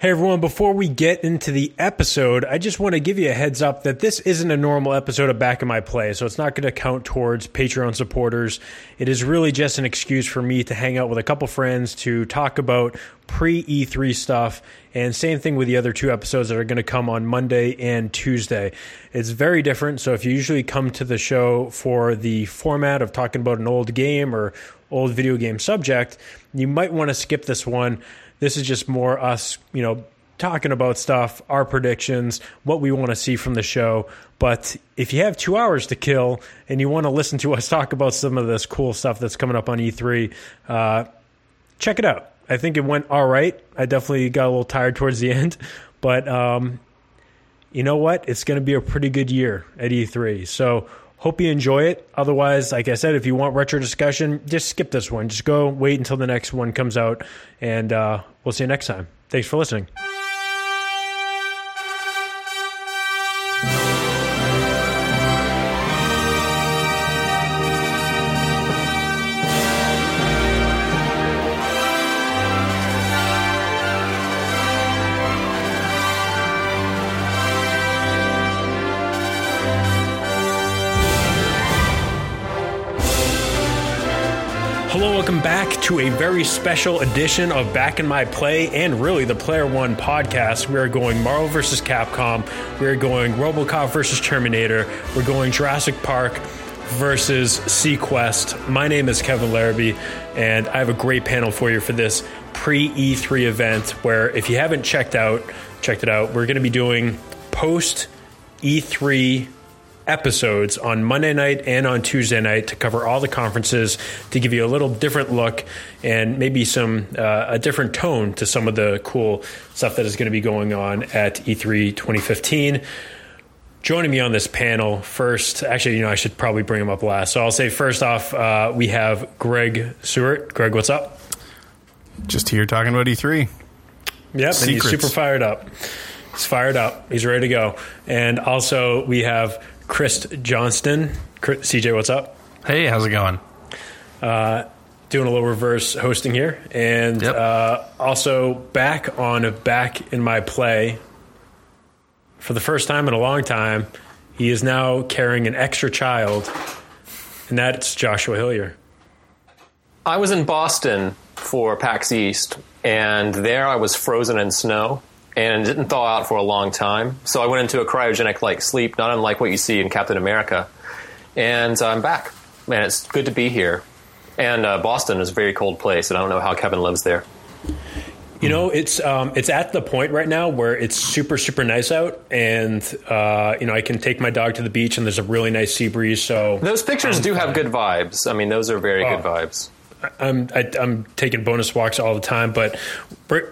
Hey everyone, before we get into the episode, I just want to give you a heads up that this isn't a normal episode of Back in My Play, so it's not going to count towards Patreon supporters. It is really just an excuse for me to hang out with a couple friends to talk about pre E3 stuff, and same thing with the other two episodes that are going to come on Monday and Tuesday. It's very different, so if you usually come to the show for the format of talking about an old game or old video game subject, you might want to skip this one. This is just more us, you know, talking about stuff, our predictions, what we want to see from the show. But if you have two hours to kill and you want to listen to us talk about some of this cool stuff that's coming up on E3, uh, check it out. I think it went all right. I definitely got a little tired towards the end, but um, you know what? It's going to be a pretty good year at E3. So hope you enjoy it. Otherwise, like I said, if you want retro discussion, just skip this one. Just go wait until the next one comes out, and uh, we'll see you next time. Thanks for listening. To a very special edition of Back in My Play and really the Player One podcast. We are going Marvel vs. Capcom, we are going Robocop versus Terminator, we're going Jurassic Park versus SeaQuest. My name is Kevin Larrabee, and I have a great panel for you for this pre E3 event where if you haven't checked out, checked it out, we're going to be doing post E3 episodes on Monday night and on Tuesday night to cover all the conferences to give you a little different look and maybe some uh, a different tone to some of the cool stuff that is going to be going on at E3 2015. Joining me on this panel first, actually, you know, I should probably bring him up last. So I'll say first off, uh, we have Greg Sewart. Greg, what's up? Just here talking about E3. Yep, and he's super fired up. He's fired up. He's ready to go. And also, we have Chris Johnston. Chris, CJ, what's up? Hey, how's it going? Uh, Doing a little reverse hosting here. And Yep. uh, also back on Back in My Play for the first time in a long time. He is now carrying an extra child, and that's Joshua Hillier. I was in Boston for PAX East, and there I was frozen in snow and didn't thaw out for a long time. So I went into a cryogenic like sleep, not unlike what you see in Captain America. And I'm back. Man, it's good to be here. And uh, Boston is a very cold place, and I don't know how Kevin lives there. You know, it's um, it's at the point right now where it's super super nice out, and uh, you know I can take my dog to the beach, and there's a really nice sea breeze. So Those pictures do have good vibes. I mean, those are very good Oh. vibes. I'm I, I'm taking bonus walks all the time, but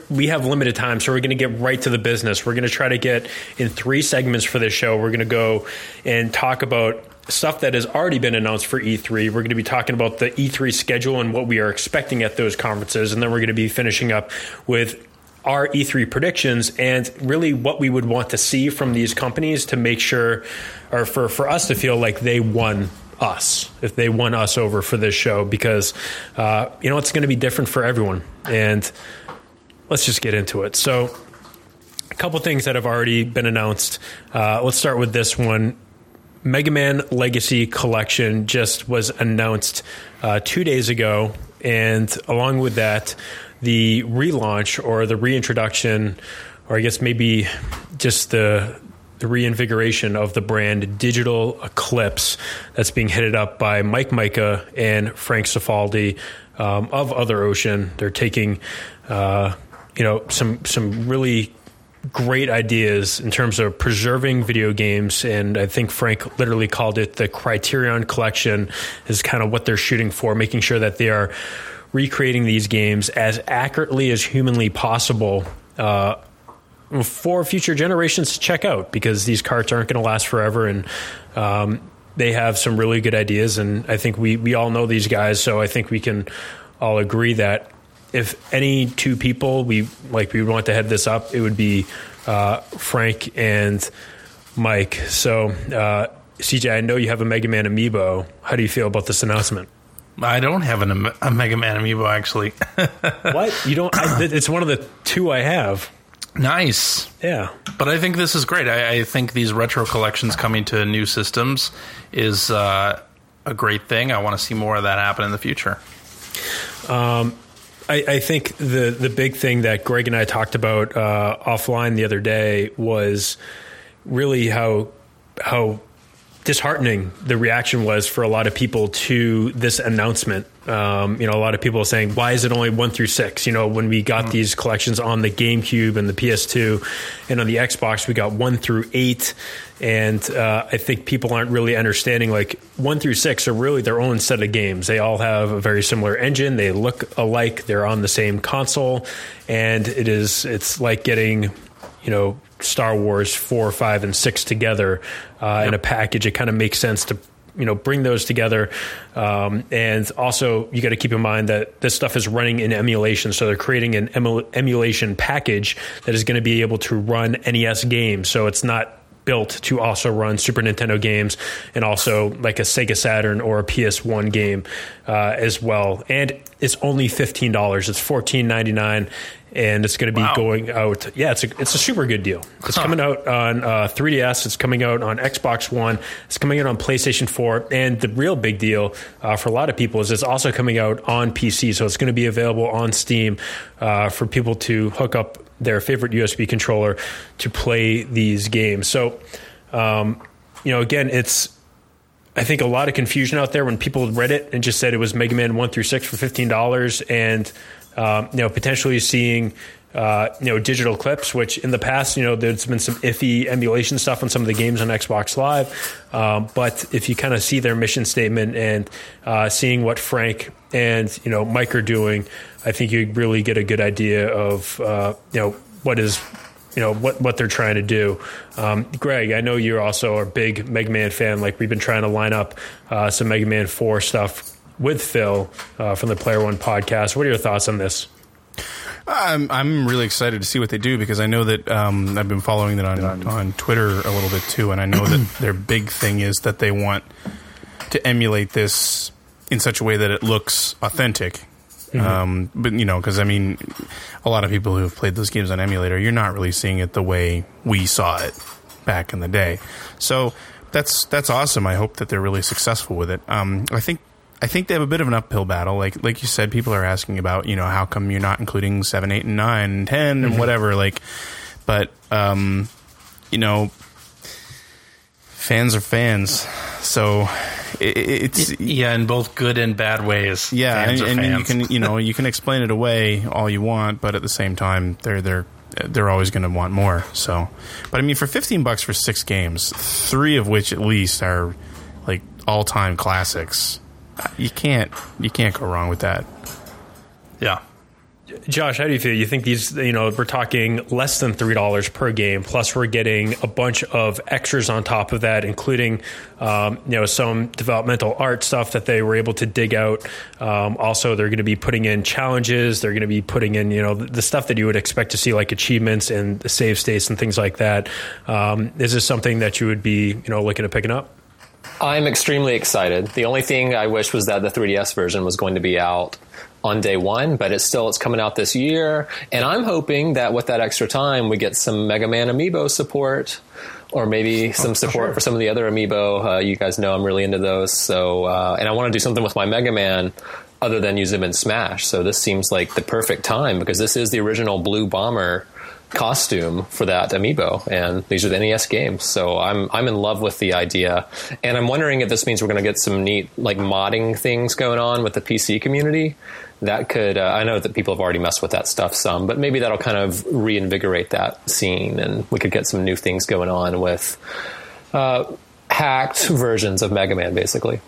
we have limited time, so we're going to get right to the business. We're going to try to get in three segments for this show. We're going to go and talk about stuff that has already been announced for E3. We're going to be talking about the E3 schedule and what we are expecting at those conferences, and then we're going to be finishing up with our E3 predictions and really what we would want to see from these companies to make sure, or for, for us to feel like they won us, if they won us over for this show, because, uh, you know, it's going to be different for everyone. And let's just get into it. So, a couple things that have already been announced. Uh, let's start with this one. Mega Man Legacy Collection just was announced uh, two days ago, and along with that, the relaunch or the reintroduction, or I guess maybe just the the reinvigoration of the brand Digital Eclipse that's being headed up by Mike Mika and Frank Cifaldi um, of Other Ocean. They're taking, uh, you know, some some really great ideas in terms of preserving video games and I think Frank literally called it the Criterion collection is kind of what they're shooting for making sure that they are recreating these games as accurately as humanly possible uh, for future generations to check out because these carts aren't going to last forever and um, they have some really good ideas and I think we we all know these guys so I think we can all agree that if any two people we like we want to head this up it would be uh, Frank and Mike. So uh, CJ I know you have a Mega Man amiibo. How do you feel about this announcement? I don't have an, a Mega Man amiibo actually. what? You don't I, it's one of the two I have Nice. Yeah. But I think this is great. I, I think these retro collections coming to new systems is uh, a great thing. I want to see more of that happen in the future. I, I think the the big thing that Greg and I talked about uh, offline the other day was really how how disheartening the reaction was for a lot of people to this announcement. Um, you know, a lot of people saying, "Why is it only one through six? You know, when we got these collections on the GameCube and the PS2, and on the Xbox, we got one through eight. And uh, I think people aren't really understanding like one through six are really their own set of games. They all have a very similar engine. They look alike. They're on the same console, and it is it's like getting you know Star Wars four, five, and six together uh, in a package. It kind of makes sense to you know bring those together, um, and also you got to keep in mind that this stuff is running in emulation. So they're creating an emu- emulation package that is going to be able to run NES games. So it's not built to also run Super Nintendo games and also like a Sega Saturn or a PS1 game uh, as well. And it's only fifteen dollars. It's fourteen ninety nine, and it's going to be Wow. going out. Yeah, it's a it's a super good deal. It's Huh. coming out on uh, 3DS. It's coming out on Xbox One. It's coming out on PlayStation 4. And the real big deal uh, for a lot of people is it's also coming out on PC. So it's going to be available on Steam uh, for people to hook up their favorite USB controller to play these games. So, um, you know, again, it's I think a lot of confusion out there when people read it and just said it was Mega Man one through six for fifteen dollars, and um, you know potentially seeing uh, you know Digital Eclipse, which in the past you know there's been some iffy emulation stuff on some of the games on Xbox Live, um, but if you kind of see their mission statement and uh, seeing what Frank and you know Mike are doing, I think you really get a good idea of uh, you know what is you know what what they're trying to do. Um, Greg, I know you're also a big Mega Man fan. Like we've been trying to line up uh, some Mega Man Four stuff with Phil uh, from the Player One podcast. What are your thoughts on this? I'm I'm really excited to see what they do because I know that um, I've been following that on on Twitter a little bit too, and I know that their big thing is that they want to emulate this in such a way that it looks authentic. Um, but you know, because I mean, a lot of people who have played those games on emulator, you're not really seeing it the way we saw it back in the day. So that's that's awesome. I hope that they're really successful with it. Um, I think I think they have a bit of an uphill battle. Like like you said, people are asking about you know how come you're not including seven, eight, and nine, and 10 and whatever. Like, but um, you know, fans are fans, so it, it's Yeah, in both good and bad ways. Yeah, and, and you can you know you can explain it away all you want, but at the same time, they're they're they're always going to want more. So, but I mean, for fifteen bucks for six games, three of which at least are like all time classics, you can't you can't go wrong with that. yeah. Josh, how do you feel? You think these, you know, we're talking less than three dollars per game, plus we're getting a bunch of extras on top of that, including, um, you know, some developmental art stuff that they were able to dig out. Um, also, they're going to be putting in challenges. They're going to be putting in, you know, the, the stuff that you would expect to see, like achievements and save states and things like that. Um, is this something that you would be, you know, looking at picking up? I'm extremely excited. The only thing I wish was that the 3DS version was going to be out on day one, but it's still it's coming out this year, and I'm hoping that with that extra time we get some Mega Man Amiibo support, or maybe some support for some of the other Amiibo. Uh, you guys know I'm really into those, so uh, and I want to do something with my Mega Man other than use him in Smash. So this seems like the perfect time because this is the original Blue Bomber costume for that amiibo and these are the NES games so I'm I'm in love with the idea. And I'm wondering if this means we're going to get some neat like modding things going on with the PC community. That could uh, I know that people have already messed with that stuff some but maybe that'll kind of reinvigorate that scene and we could get some new things going on with uh, hacked versions of Mega Man basically.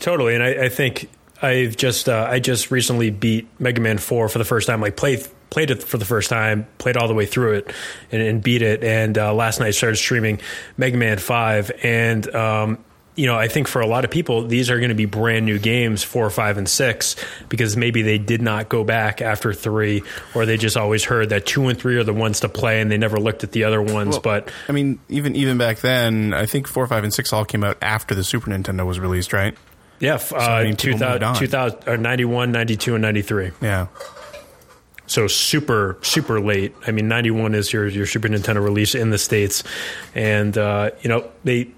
Totally, and I, I think I've just uh, I just recently beat Mega Man Four for the first time. Like played played it for the first time, played all the way through it, and, and beat it. And uh, last night started streaming Mega Man Five, and um, you know I think for a lot of people these are going to be brand new games four, five, and six because maybe they did not go back after three, or they just always heard that two and three are the ones to play, and they never looked at the other ones. Well, but I mean, even even back then, I think four, five, and six all came out after the Super Nintendo was released, right? yeah, I uh, mean, people moved 2000, 2000, or 91, 92, and ninety three. Yeah. So super super late. I mean, ninety one is your your Super Nintendo release in the states, and uh, you know they.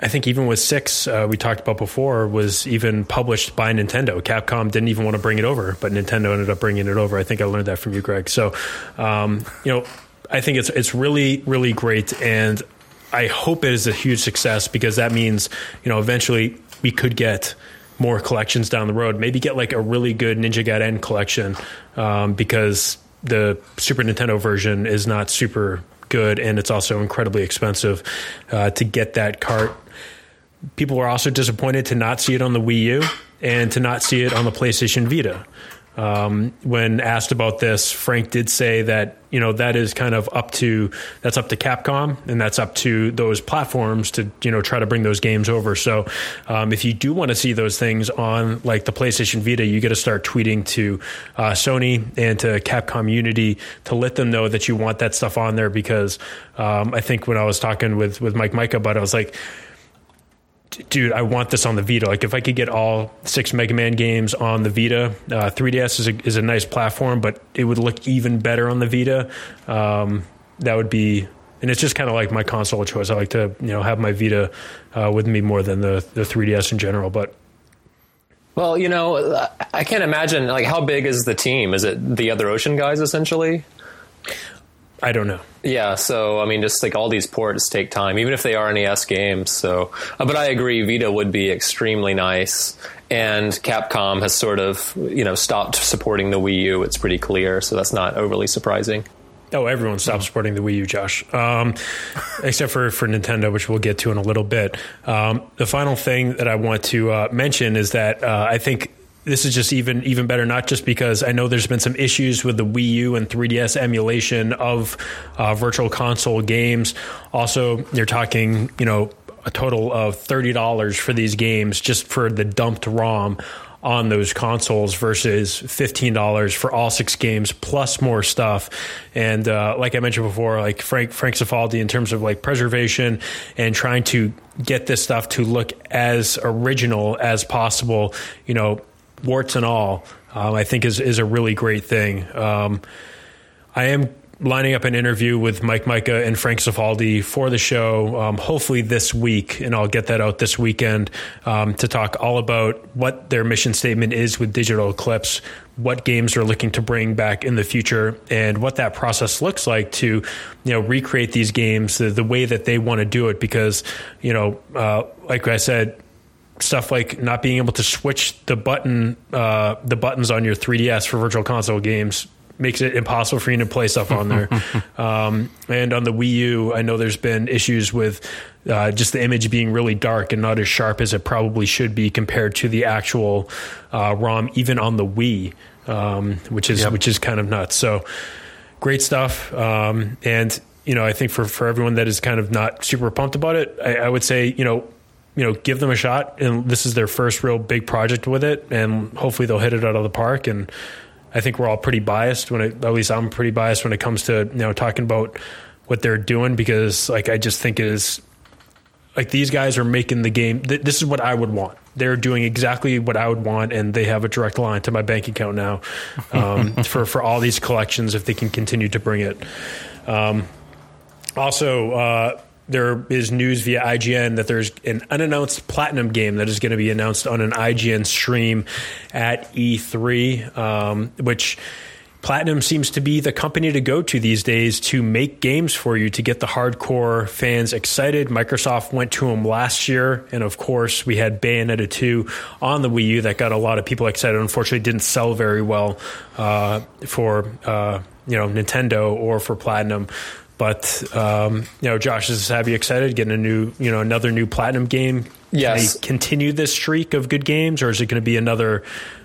I think even with six, uh, we talked about before, was even published by Nintendo. Capcom didn't even want to bring it over, but Nintendo ended up bringing it over. I think I learned that from you, Greg. So, um, you know, I think it's it's really really great, and I hope it is a huge success because that means you know eventually we could get more collections down the road. Maybe get like a really good Ninja Gaiden collection um, because the Super Nintendo version is not super good and it's also incredibly expensive uh, to get that cart. People were also disappointed to not see it on the Wii U and to not see it on the PlayStation Vita. Um, when asked about this, Frank did say that you know that is kind of up to that's up to Capcom and that's up to those platforms to you know try to bring those games over. So um, if you do want to see those things on like the PlayStation Vita, you got to start tweeting to uh, Sony and to Capcom Unity to let them know that you want that stuff on there because um, I think when I was talking with with Mike Mika about it, I was like dude, I want this on the Vita. Like, if I could get all six Mega Man games on the Vita, uh, 3DS is a, is a nice platform, but it would look even better on the Vita. Um, that would be, and it's just kind of like my console choice. I like to, you know, have my Vita uh, with me more than the the 3DS in general. But well, you know, I can't imagine like how big is the team? Is it the other Ocean guys essentially? I don't know. Yeah, so I mean, just like all these ports take time, even if they are NES games. So, uh, but I agree, Vita would be extremely nice. And Capcom has sort of, you know, stopped supporting the Wii U. It's pretty clear, so that's not overly surprising. Oh, everyone stopped supporting the Wii U, Josh, um, except for for Nintendo, which we'll get to in a little bit. Um, the final thing that I want to uh, mention is that uh, I think this is just even even better. Not just because I know there's been some issues with the Wii U and 3DS emulation of uh, Virtual Console games. Also, you're talking, you know, a total of thirty dollars for these games just for the dumped ROM on those consoles versus $15 for all six games plus more stuff. And uh, like I mentioned before, like Frank Frank Cifaldi in terms of like preservation and trying to get this stuff to look as original as possible, you know, warts and all, um, I think is is a really great thing. Um, I am lining up an interview with Mike Mika and Frank Cifaldi for the show, um, hopefully this week, and I'll get that out this weekend um, to talk all about what their mission statement is with Digital Eclipse, what games are looking to bring back in the future, and what that process looks like to, you know, recreate these games the, the way that they want to do it. Because, you know, uh, like I said, stuff like not being able to switch the button uh, the buttons on your 3ds for virtual console games makes it impossible for you to play stuff on there. Um, and on the wii u i know there's been issues with uh, just the image being really dark and not as sharp as it probably should be compared to the actual uh, rom even on the wii um, which is yep. which is kind of nuts. So great stuff. Um, and you know, I think for, for everyone that is kind of not super pumped about it, I, I would say, you know, you know, give them a shot. And this is their first real big project with it, and hopefully they'll hit it out of the park. And I think we're all pretty biased when it, at least I'm pretty biased when it comes to you know talking about what they're doing because like I just think it is like these guys are making the game. Th- this is what I would want. They're doing exactly what I would want, and they have a direct line to my bank account now um, for for all these collections if they can continue to bring it. Um, also, uh, there is news via IGN that there's an unannounced platinum game that is going to be announced on an IGN stream at E3, um, which Platinum seems to be the company to go to these days to make games for you to get the hardcore fans excited. Microsoft went to them last year, and of course, we had Bayonetta 2 on the Wii U that got a lot of people excited. Unfortunately, didn't sell very well uh, for uh, you know Nintendo or for Platinum. But um, you know, Josh is happy, excited getting a new, you know, another new platinum game. Yes. continue this streak of good games, or is it going to be another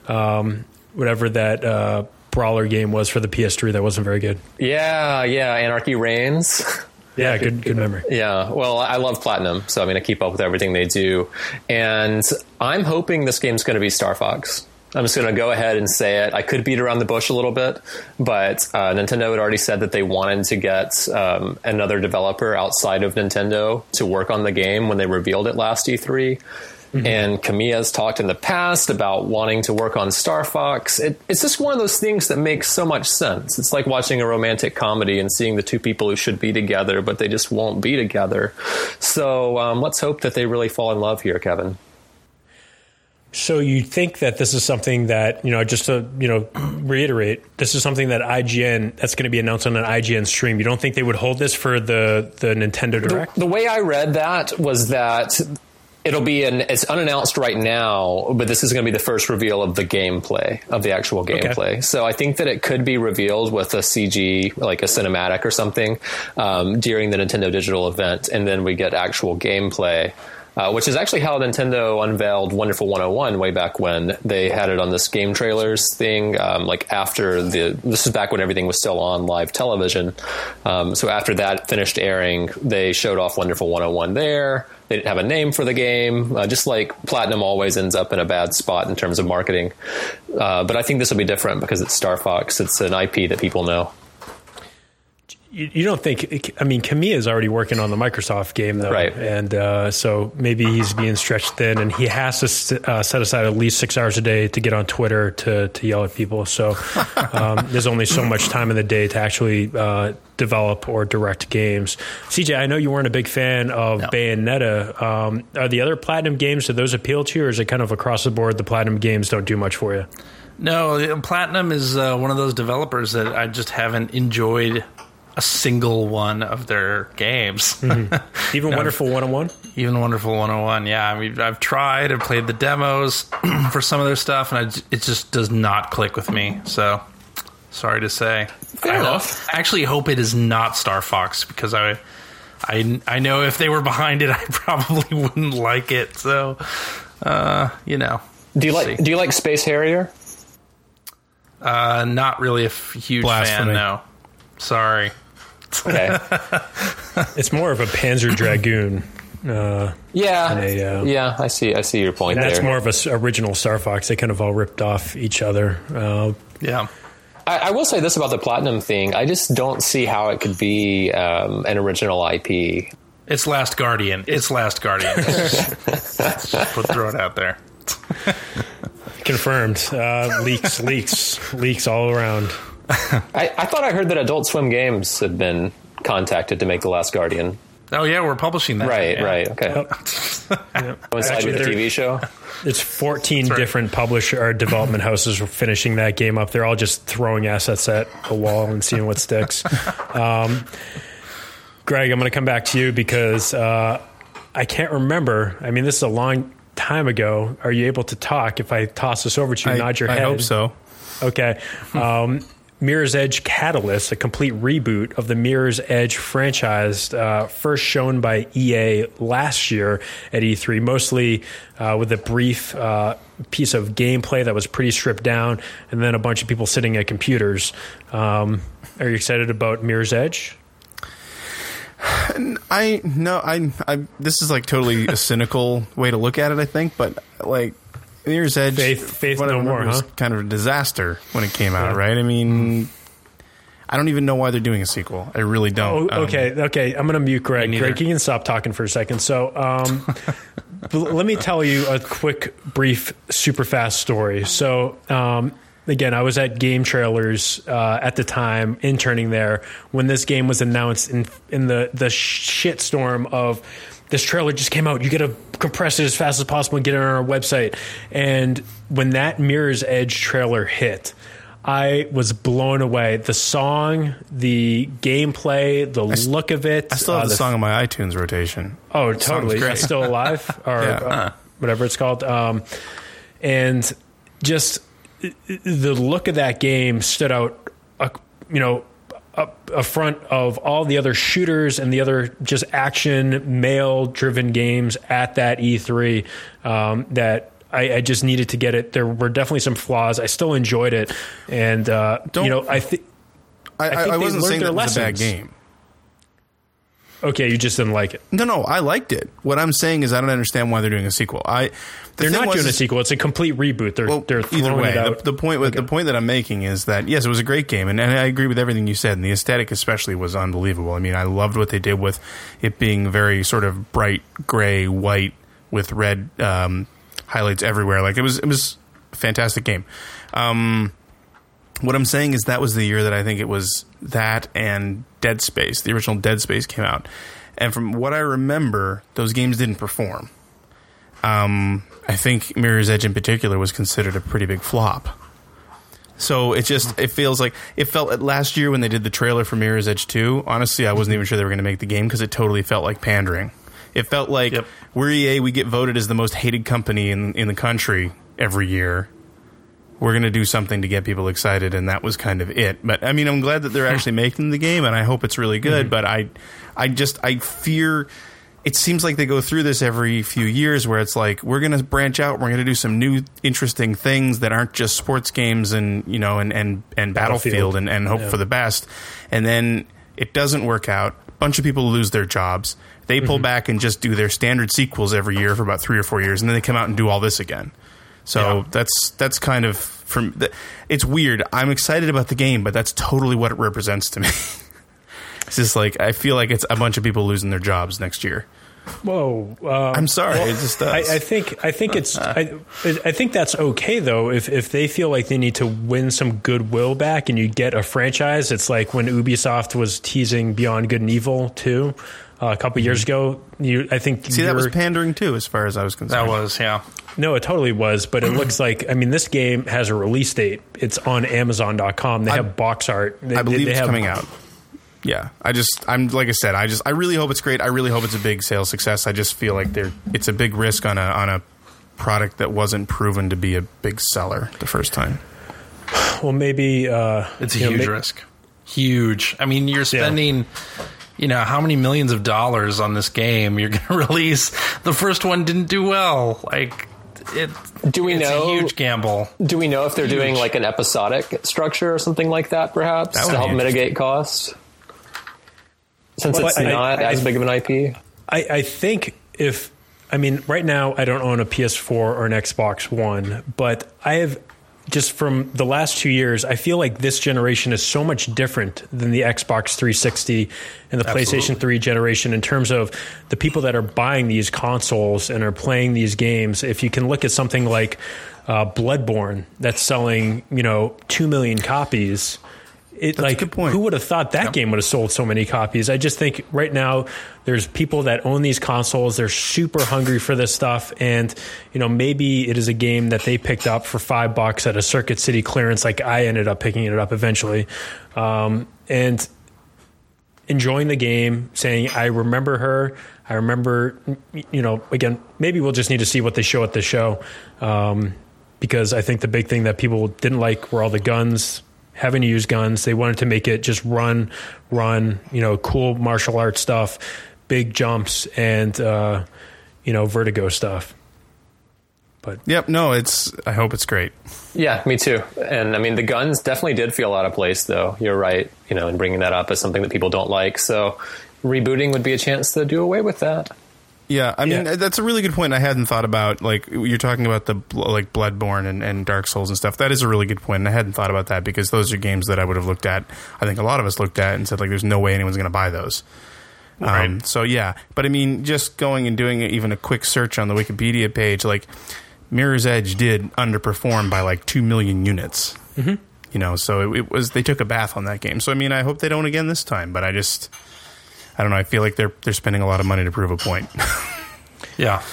um, whatever that uh, brawler game was for the PS3 that wasn't very good? Yeah, yeah, Anarchy Reigns. Yeah, good good memory. Yeah, well, I love Platinum, so I'm going to keep up with everything they do, and I'm hoping this game's going to be Star Fox. I'm just going to go ahead and say it. I could beat around the bush a little bit, but uh, Nintendo had already said that they wanted to get um, another developer outside of Nintendo to work on the game when they revealed it last E3. Mm-hmm. And Kamiya's talked in the past about wanting to work on Star Fox. It, it's just one of those things that makes so much sense. It's like watching a romantic comedy and seeing the two people who should be together, but they just won't be together. So um, let's hope that they really fall in love here, Kevin. So you think that this is something that you know, just to you know, reiterate, this is something that IGN that's going to be announced on an IGN stream. You don't think they would hold this for the the Nintendo Direct? The, the way I read that was that it'll be an it's unannounced right now, but this is going to be the first reveal of the gameplay of the actual gameplay. Okay. So I think that it could be revealed with a CG, like a cinematic or something, um, during the Nintendo Digital event, and then we get actual gameplay uh, which is actually how Nintendo unveiled Wonderful 101 way back when they had it on this game trailers thing. Um, like after the, this is back when everything was still on live television. Um, so after that finished airing, they showed off Wonderful 101 there. They didn't have a name for the game, uh, just like Platinum always ends up in a bad spot in terms of marketing. Uh, but I think this will be different because it's Star Fox. It's an IP that people know you, you, don't think? I mean, Kamiya is already working on the Microsoft game, though, right? And uh, so maybe he's being stretched thin, and he has to uh, set aside at least six hours a day to get on Twitter to to yell at people. So um, there's only so much time in the day to actually uh, develop or direct games. CJ, I know you weren't a big fan of no. Bayonetta. Um, are the other Platinum games do those appeal to you, or is it kind of across the board? The Platinum games don't do much for you. No, Platinum is uh, one of those developers that I just haven't enjoyed a single one of their games. Mm-hmm. Even no, Wonderful 101? Even Wonderful 101, yeah. I mean, I've tried and played the demos for some of their stuff, and I, it just does not click with me. So, sorry to say. Fair I enough. actually hope it is not Star Fox because I, I, I know if they were behind it, I probably wouldn't like it. So, uh, you know. Do you like see. Do you like Space Harrier? Uh, not really a f- huge Blasphemy. fan. No, sorry. Okay. it's more of a Panzer Dragoon. Uh, yeah, a, uh, yeah, I see. I see your point. That's there. more of a original Star Fox. They kind of all ripped off each other. Uh, yeah. I, I, will say this about the platinum thing. I just don't see how it could be um, an original IP. It's Last Guardian. It's Last Guardian. Put throw it out there. Confirmed. Uh, leaks, leaks, leaks all around. I, I, thought I heard that Adult Swim Games had been contacted to make The Last Guardian. Oh yeah, we're publishing that. Right, yeah. right, okay. Yep. yep. Actually, the TV show. It's 14 right. different publisher or development houses finishing that game up. They're all just throwing assets at the wall and seeing what sticks. Um, Greg, I'm going to come back to you because uh, I can't remember. I mean, this is a long time ago. Are you able to talk? If I toss this over to you, I, nod your I head. I hope so. Okay. Um, Mirror's Edge Catalyst, a complete reboot of the Mirror's Edge franchise, uh, first shown by EA last year at E3, mostly uh, with a brief uh, piece of gameplay that was pretty stripped down, and then a bunch of people sitting at computers. Um, are you excited about Mirror's Edge? I no, I, I this is like totally a cynical way to look at it. I think, but like Mirror's Edge, Faith, Faith no more, huh? kind of a disaster when it came out, yeah. right? I mean, I don't even know why they're doing a sequel. I really don't. Oh, okay, um, okay. I'm going to mute Greg. Greg, you can stop talking for a second. So, um, let me tell you a quick, brief, super fast story. So, um, again, I was at Game Trailers uh, at the time, interning there when this game was announced in in the the shitstorm of this trailer just came out. You got to compress it as fast as possible and get it on our website. And when that Mirror's Edge trailer hit, I was blown away. The song, the gameplay, the I look of it. I still have uh, the, the, song on my iTunes rotation. Oh, totally. It's still alive or yeah. uh, whatever it's called. Um, and just the look of that game stood out, uh, you know, up, up front of all the other shooters and the other just action male driven games at that E3 um, that I, I, just needed to get it. There were definitely some flaws. I still enjoyed it, and uh, you know, I, think I, I, I wasn't saying that was a bad game. Okay, you just didn't like it. No, no, I liked it. What I'm saying is I don't understand why they're doing a sequel. I the they're not doing a sequel. It's a complete reboot. They're well, they're either way. The, the, point with, okay. the point that I'm making is that yes, it was a great game, and, and I agree with everything you said. And the aesthetic especially was unbelievable. I mean, I loved what they did with it being very sort of bright gray, white, with red um, highlights everywhere. Like it was it was a fantastic game. Um, what I'm saying is that was the year that I think it was that and Dead Space, the original Dead Space came out. And from what I remember, those games didn't perform. Um, I think Mirror's Edge in particular was considered a pretty big flop. So it just it feels like it felt last year when they did the trailer for Mirror's Edge 2. Honestly, I wasn't even sure they were going to make the game because it totally felt like pandering. It felt like Yep. we're EA, we get voted as the most hated company in in the country every year. We're going to do something to get people excited, and that was kind of it. But I mean, I'm glad that they're actually making the game, and I hope it's really good. Mm-hmm. But I, I just I fear. It seems like they go through this every few years, where it's like we're going to branch out, we're going to do some new, interesting things that aren't just sports games and you know and and and Battlefield, Battlefield. and, and hope Yeah. for the best, and then it doesn't work out. A bunch of people lose their jobs. They pull mm-hmm. back and just do their standard sequels every year for about three or four years, and then they come out and do all this again. So Yeah. that's that's kind of from. It's weird. I'm excited about the game, but that's totally what it represents to me. it's just like I feel like it's a bunch of people losing their jobs next year. Whoa! Uh, I'm sorry, it just does. I, I think I think it's I, I think that's okay though if if they feel like they need to win some goodwill back and you get a franchise. It's like when Ubisoft was teasing Beyond Good and Evil too uh, a couple years ago. You I think See, that was pandering too, as far as I was concerned. That was, yeah. no, it totally was. But it looks like I mean this game has a release date. It's on Amazon.com. They have box art. They, I believe they it's have- coming out. Yeah, I just I'm like I said, I just I really hope it's great. I really hope it's a big sales success. I just feel like there it's a big risk on a on a product that wasn't proven to be a big seller the first time. Well, maybe uh, It's a you know, huge risk. Huge. I mean, you're spending, you know, how many millions of dollars on this game you're going to release? The first one didn't do well. Like, it. Do we it's know- a huge gamble? Do we know if they're doing like an episodic structure or something like that, perhaps, That to help mitigate costs? Since Well, it's I- not I- as big of an IP. I, I think if I mean right now I don't own a PS4 or an Xbox One, but I have just from the last two years, I feel like this generation is so much different than the Xbox 360 and the PlayStation 3 generation in terms of the people that are buying these consoles and are playing these games. If you can look at something like uh, Bloodborne that's selling, you know, two million copies. It, a like, good point. Who would have thought that game would have sold so many copies? I just think right now there's people that own these consoles. They're super hungry for this stuff, and you know maybe it is a game that they picked up for five bucks at a Circuit City clearance, like I ended up picking it up eventually, um, and enjoying the game, saying I remember her. I remember, you know, again, maybe we'll just need to see what they show at the show, um, because I think the big thing that people didn't like were all the guns having to use guns. They wanted to make it just run, run, you know, cool martial arts stuff, big jumps, and uh, you know, vertigo stuff. But Yep, no, it's I hope it's great. Yeah, me too. And I mean, the guns definitely did feel out of place, though. You're right, you know, in bringing that up as something that people don't like. So rebooting would be a chance to do away with that. Yeah, I mean Yeah. that's a really good point. I hadn't thought about like you're talking about the like Bloodborne and, and Dark Souls and stuff. That is a really good point. And I hadn't thought about that because those are games that I would have looked at. I think a lot of us looked at and said like, "There's no way anyone's going to buy those." Um, so yeah, but I mean, just going and doing even a quick search on the Wikipedia page, like Mirror's Edge did underperform by like two million units. Mm-hmm. You know, so it, it was they took a bath on that game. So I mean, I hope they don't again this time. But I just, I don't know. I feel like they're they're spending a lot of money to prove a point. Yeah.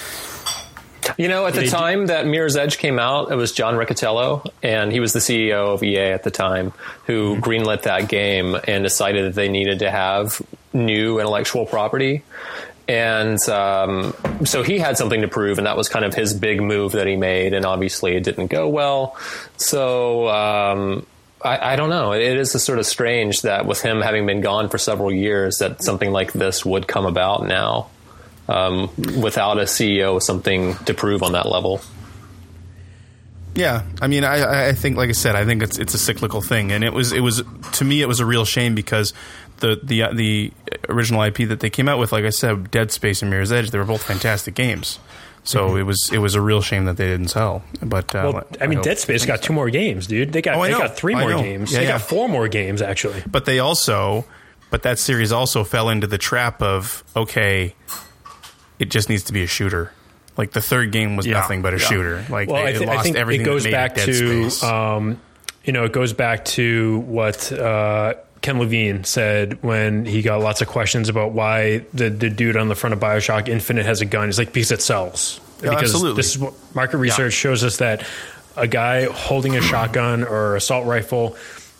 You know, at the time that Mirror's Edge came out, it was John Riccitiello, and he was the CEO of EA at the time, who greenlit that game and decided that they needed to have new intellectual property. And um, so he had something to prove, and that was kind of his big move that he made. And obviously, it didn't go well. So um, I, I don't know. It is sort of strange that with him having been gone for several years, that something like this would come about now um, without a CEO with something to prove on that level. Yeah, I mean, I, I think, like I said, I think it's it's a cyclical thing, and it was it was to me it was a real shame because the the uh, the original IP that they came out with, like I said, Dead Space and Mirror's Edge, they were both fantastic games. So it was it was a real shame that they didn't sell. But uh, well, I mean, Dead Space got two more games, dude. They got Oh, they got three I more games. Yeah, they yeah. got four more games actually. But they also, but that series also fell into the trap of okay, it just needs to be a shooter. Like the third game was Yeah, nothing but a shooter. Like Well, they, I, it thi- I think everything it goes back to, um, you know, it goes back to what uh, Ken Levine said when he got lots of questions about why the, the dude on the front of Bioshock Infinite has a gun. He's like, because it sells. Yeah, because absolutely. this is what market research shows us that a guy holding a shotgun or assault rifle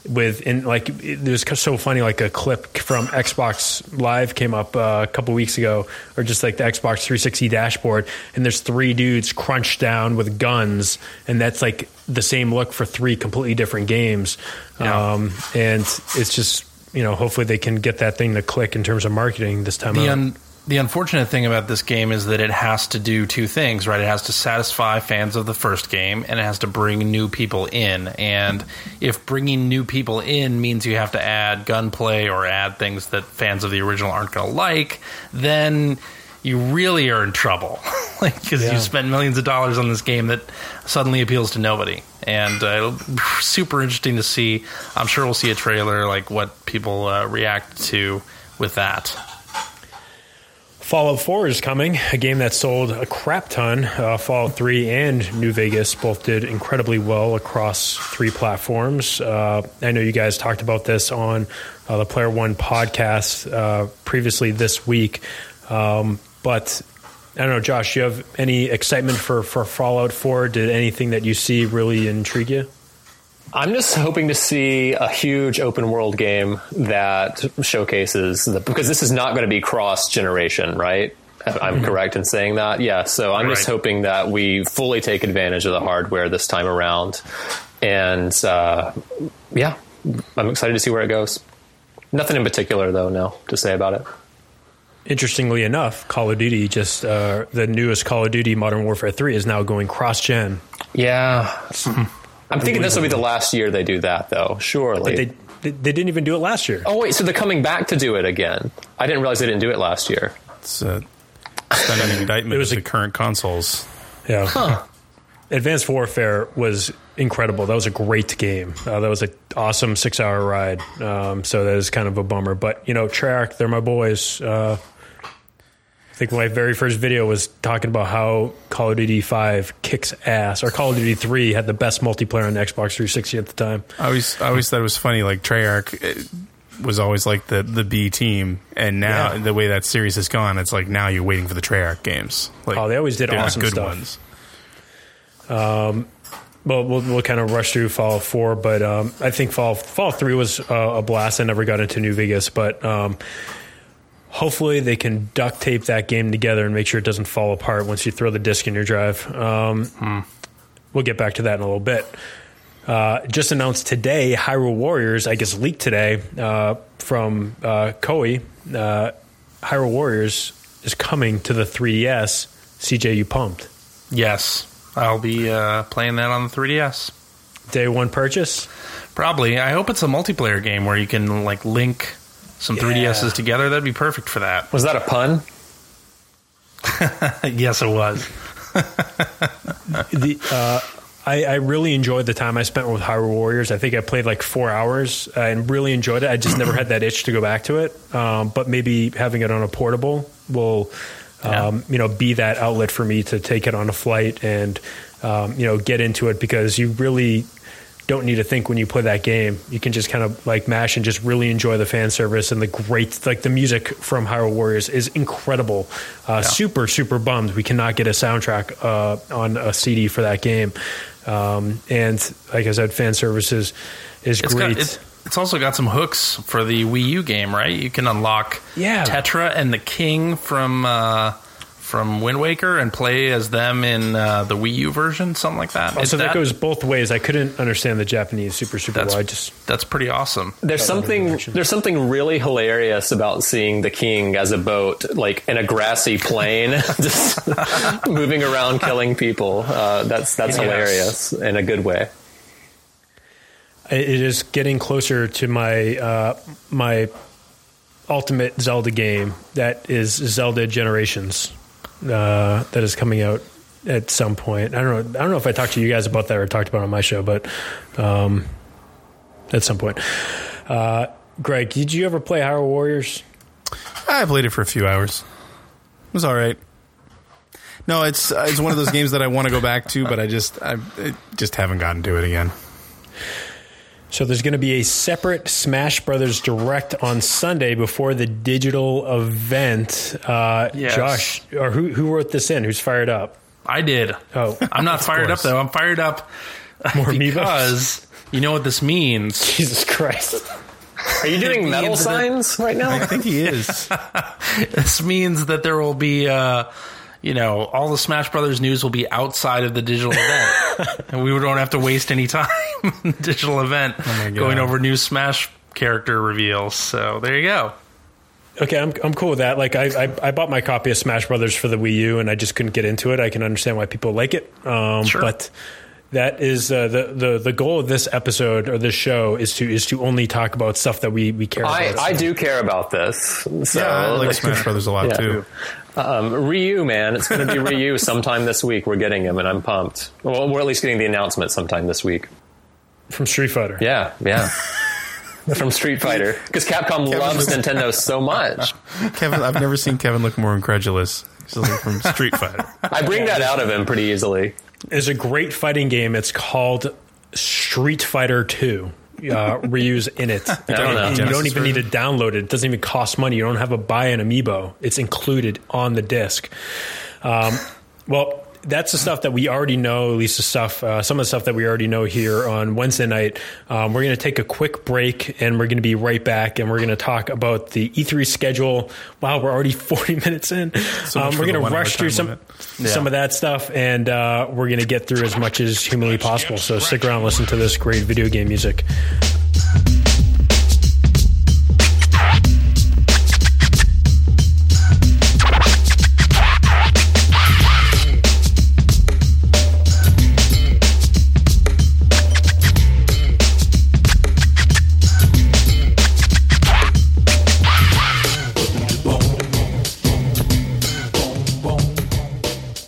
with in like it was so funny like a clip from Xbox Live came up uh, a couple weeks ago or just like the Xbox 360 dashboard and there's three dudes crunched down with guns and that's like the same look for three completely different games Yeah. um, and it's just you know hopefully they can get that thing to click in terms of marketing this time The out. un- the unfortunate thing about this game is that it has to do two things, right? It has to satisfy fans of the first game, and it has to bring new people in. And if bringing new people in means you have to add gunplay or add things that fans of the original aren't going to like, then you really are in trouble, like because Yeah. you spent millions of dollars on this game that suddenly appeals to nobody. And uh, it'll be super interesting to see. I'm sure we'll see a trailer, like what people uh, react to with that. Fallout 4 is coming, a game that sold a crap ton. Uh, Fallout 3 and New Vegas both did incredibly well across three platforms. Uh, I know you guys talked about this on uh, the Player One podcast uh, previously this week. Um, but I don't know, Josh, do you have any excitement for, for Fallout 4? Did anything that you see really intrigue you? I'm just hoping to see a huge open world game that showcases the because this is not going to be cross generation, right? I'm correct in saying that. Yeah, so I'm just hoping that we fully take advantage of the hardware this time around, and uh, yeah, I'm excited to see where it goes. Nothing in particular, though, now to say about it. Interestingly enough, Call of Duty just uh, the newest Call of Duty Modern Warfare 3 is now going cross gen. Yeah, I'm thinking this will be the last year they do that, though. Surely. They, they they didn't even do it last year. oh wait, so they're coming back to do it again? I didn't realize they didn't do it last year. It's uh, it's an indictment It was of a- the current consoles. Yeah. Advanced Warfare was incredible. That was a great game. Uh, that was an awesome six hour ride. Um, so that is kind of a bummer. But, you know, Treyarch, they're my boys. Uh, I think my very first video was talking about how Call of Duty 5 kicks ass, or Call of Duty 3 had the best multiplayer on the Xbox 360 at the time. I always I always thought it was funny. Like Treyarch eh, was always like the the B team, and now Yeah. the way that series has gone, it's like now you're waiting for the Treyarch games. Like, Oh, they always did awesome good stuff. ones. well, we'll, we'll kind of rush through Fallout 4, but um, I think Fallout, Fallout 3 was uh, a blast. I never got into New Vegas, but um, hopefully they can duct tape that game together and make sure it doesn't fall apart once you throw the disc in your drive. Um, We'll get back to that in a little bit. Uh, just announced today, Hyrule Warriors, I guess leaked today uh, from uh, Koei. Uh, Hyrule Warriors is coming to the 3DS. CJ, you pumped? Yes, I'll be uh, playing that on the 3DS. Day one purchase? Probably. I hope it's a multiplayer game where you can like link some 3DSs together. That'd be perfect for that. Was that a pun? yes, it was. the uh, I, I really enjoyed the time I spent with Hyrule Warriors. I think I played like four hours uh, and really enjoyed it. I just never had that itch to go back to it. Um, but maybe having it on a portable will, um, you know, be that outlet for me to take it on a flight and um, you know get into it because you really don't need to think when you play that game. You can just kind of like mash and just really enjoy the fan service and the great like the music from Hyrule Warriors is incredible. Uh, Super super bummed we cannot get a soundtrack uh, on a CD for that game. Um, and like I said, fan services is It's great. got it, it's also got some hooks for the Wii U game, right? You can unlock Yeah. Tetra and the King from uh, from Wind Waker and play as them in uh, the Wii U version, something like that. Oh, so that, goes both ways. I couldn't understand the Japanese super super That's well. I just that's pretty awesome. There's something there's something really hilarious about seeing the king as a boat, like in a grassy plain, just moving around, killing people. Uh, that's that's Yes. hilarious in a good way. it is getting closer to my uh, my ultimate Zelda game. That is Zelda Generations. Uh, that is coming out at some point. I don't know. I don't know if I talked to you guys about that or talked about it on my show, but um, at some point. Uh, Greg, did you ever play Hyrule Warriors? I played it for a few hours. It was all right. No, it's it's one of those games that I want to go back to, but I just I, I just haven't gotten to it again. So there's going to be a separate Smash Brothers Direct on Sunday before the digital event. Uh, Yes. Josh, or who who wrote this in? Who's fired up? I did. Oh, I'm not fired up though. I'm fired up More amiibos? because you know what this means. Jesus Christ! Are you doing metal signs right now? I think he is. This means that there will be, uh, you know, all the Smash Brothers news will be outside of the digital event, and we don't have to waste any time in the digital event my going over new Smash character reveals. So there you go. Okay, I'm I'm cool with that. Like I, I I bought my copy of Smash Brothers for the Wii U, and I just couldn't get into it. I can understand why people like it, um, Sure. but that is uh, the the the goal of this episode or this show is to is to only talk about stuff that we we care I, about. I do care about this. So, Yeah, I like Smash Brothers a lot Yeah. too. Um, Ryu, man, it's going to be Ryu sometime this week. We're getting him, and I'm pumped. Well, we're at least getting the announcement sometime this week. from Street Fighter. Yeah, yeah. From Street Fighter, because Capcom loves Nintendo so much. Kevin, I've never seen Kevin look more incredulous. He's looking from Street Fighter. I bring that out of him pretty easily. It's a great fighting game. It's called Street Fighter Two. Uh, Ryu's in it. I don't know. You don't even need to download it. It doesn't even cost money. You don't have to buy an amiibo. It's included on the disc. Um, well, that's the stuff that we already know. At least the stuff, uh, some of the stuff that we already know here on Wednesday night. Um, we're going to take a quick break, and we're going to be right back, and we're going to talk about the E3 schedule. Wow, we're already 40 minutes in. So um, we're going to rush through some limit. some of that stuff, and uh, we're going to get through as much as humanly possible. So stick around, listen to this great video game music.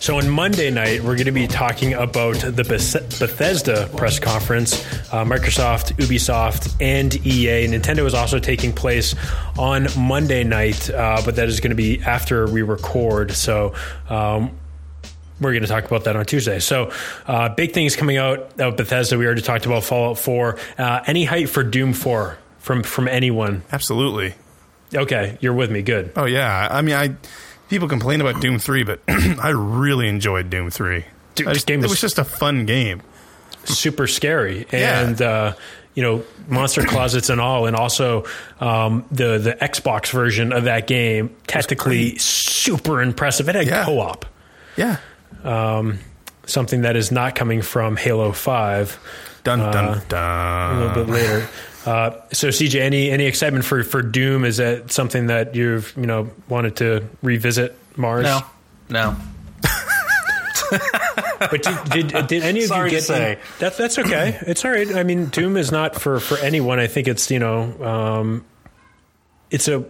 So on Monday night, we're going to be talking about the Bethesda press conference. Uh, Microsoft, Ubisoft, and EA. Nintendo is also taking place on Monday night, uh, but that is going to be after we record. So. Um, we're going to talk about that on Tuesday. So, uh, big things coming out of Bethesda. We already talked about Fallout 4. Uh, any hype for Doom 4 from from anyone? Absolutely. Okay, you're with me. Good. Oh yeah. I mean, I people complain about Doom Three, but I really enjoyed Doom Three. Dude, I just- game it was- was just a fun game. super scary Yeah. and uh, you know monster closets and all and also um, the the xbox version of that game technically super impressive it had Yeah. co-op Yeah. something that is not coming from halo 5 Dun dun a dun. little bit later uh, so cj any any excitement for for doom is that something that you've you know wanted to revisit mars No, no. But did, did, did any of Sorry you to get say. That's that's okay. It's all right. I mean, Doom is not for for anyone. I think it's you know, um, it's a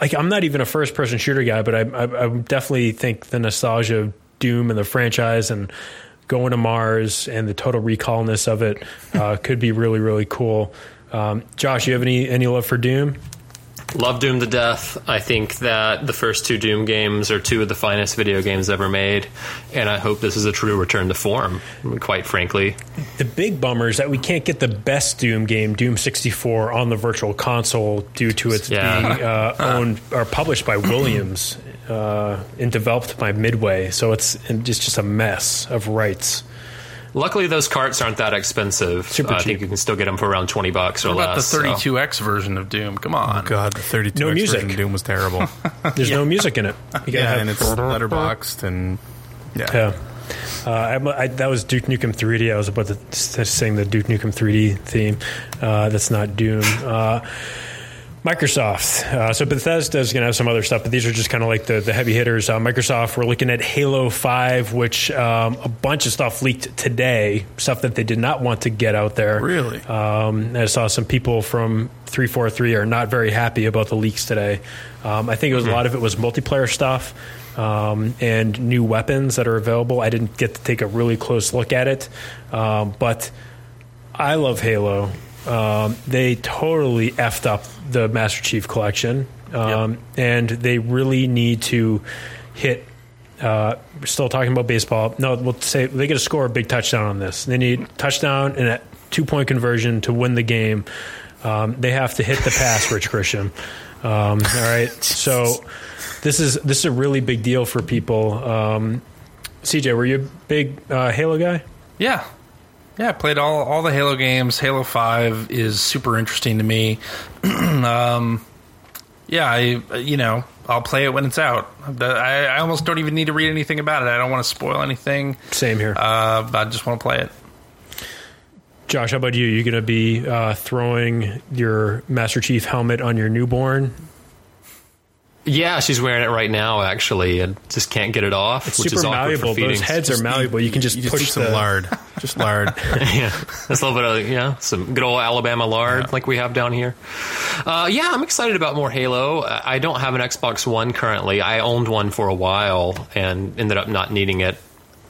like I'm not even a first person shooter guy, but I, I I definitely think the nostalgia of Doom and the franchise and going to Mars and the total recallness of it uh, could be really really cool. Um, Josh, you have any any love for Doom? Love Doom to death. I think that the first two Doom games are two of the finest video games ever made, and I hope this is a true return to form. Quite frankly, The big bummer is that we can't get the best Doom game, Doom 64, on the virtual console due to its Yeah. being uh, owned or published by Williams uh, and developed by Midway. So it's it's just a mess of rights. Luckily those carts aren't that expensive. Super Uh, I think you can still get them for around twenty bucks or What about the less. so- 32x version of Doom? Come on. God, the 32 No X music. version of Doom was terrible. There's no music in it. You yeah, have- and it's letterboxed and yeah. Yeah. Uh, I, I, that was Duke Nukem 3D. I was about to s- sing the Duke Nukem 3D theme. Uh, that's not Doom. Microsoft. Uh, so Bethesda is going to have some other stuff, but these are just kind of like the, the heavy hitters. Uh, Microsoft, we're looking at Halo 5, which um, a bunch of stuff leaked today, stuff that they did not want to get out there. Really? Um, I saw some people from 343 are not very happy about the leaks today. Um, I think it was a lot of it was multiplayer stuff um, and new weapons that are available. I didn't get to take a really close look at it, um, but I love Halo. Um, they totally effed up the Master Chief Collection, um, and they really need to hit uh, we're still talking about baseball. No, we'll say they get to score a big touchdown on this. They need touchdown and a two point conversion to win the game. Um, they have to hit the pass, Rich Christian. Um, all right, so this is this is a really big deal for people. Um, CJ, were you a big uh, Halo guy? Yeah. Yeah, I played all all the Halo games. Halo Five is super interesting to me. um, yeah, I you know I'll play it when it's out. I, I almost don't even need to read anything about it. I don't want to spoil anything. Same here. Uh, I just want to play it. Josh, how about you? You going to be uh, throwing your Master Chief helmet on your newborn? Yeah, she's wearing it right now, actually, and just can't get it off. It's which super is awkward malleable. For Those feeding. heads are malleable. You can just You just push need some the lard, just lard. yeah, that's a little bit of yeah, some good old Alabama lard like we have down here. Uh, yeah, I'm excited about more Halo. I don't have an Xbox One currently. I owned one for a while and ended up not needing it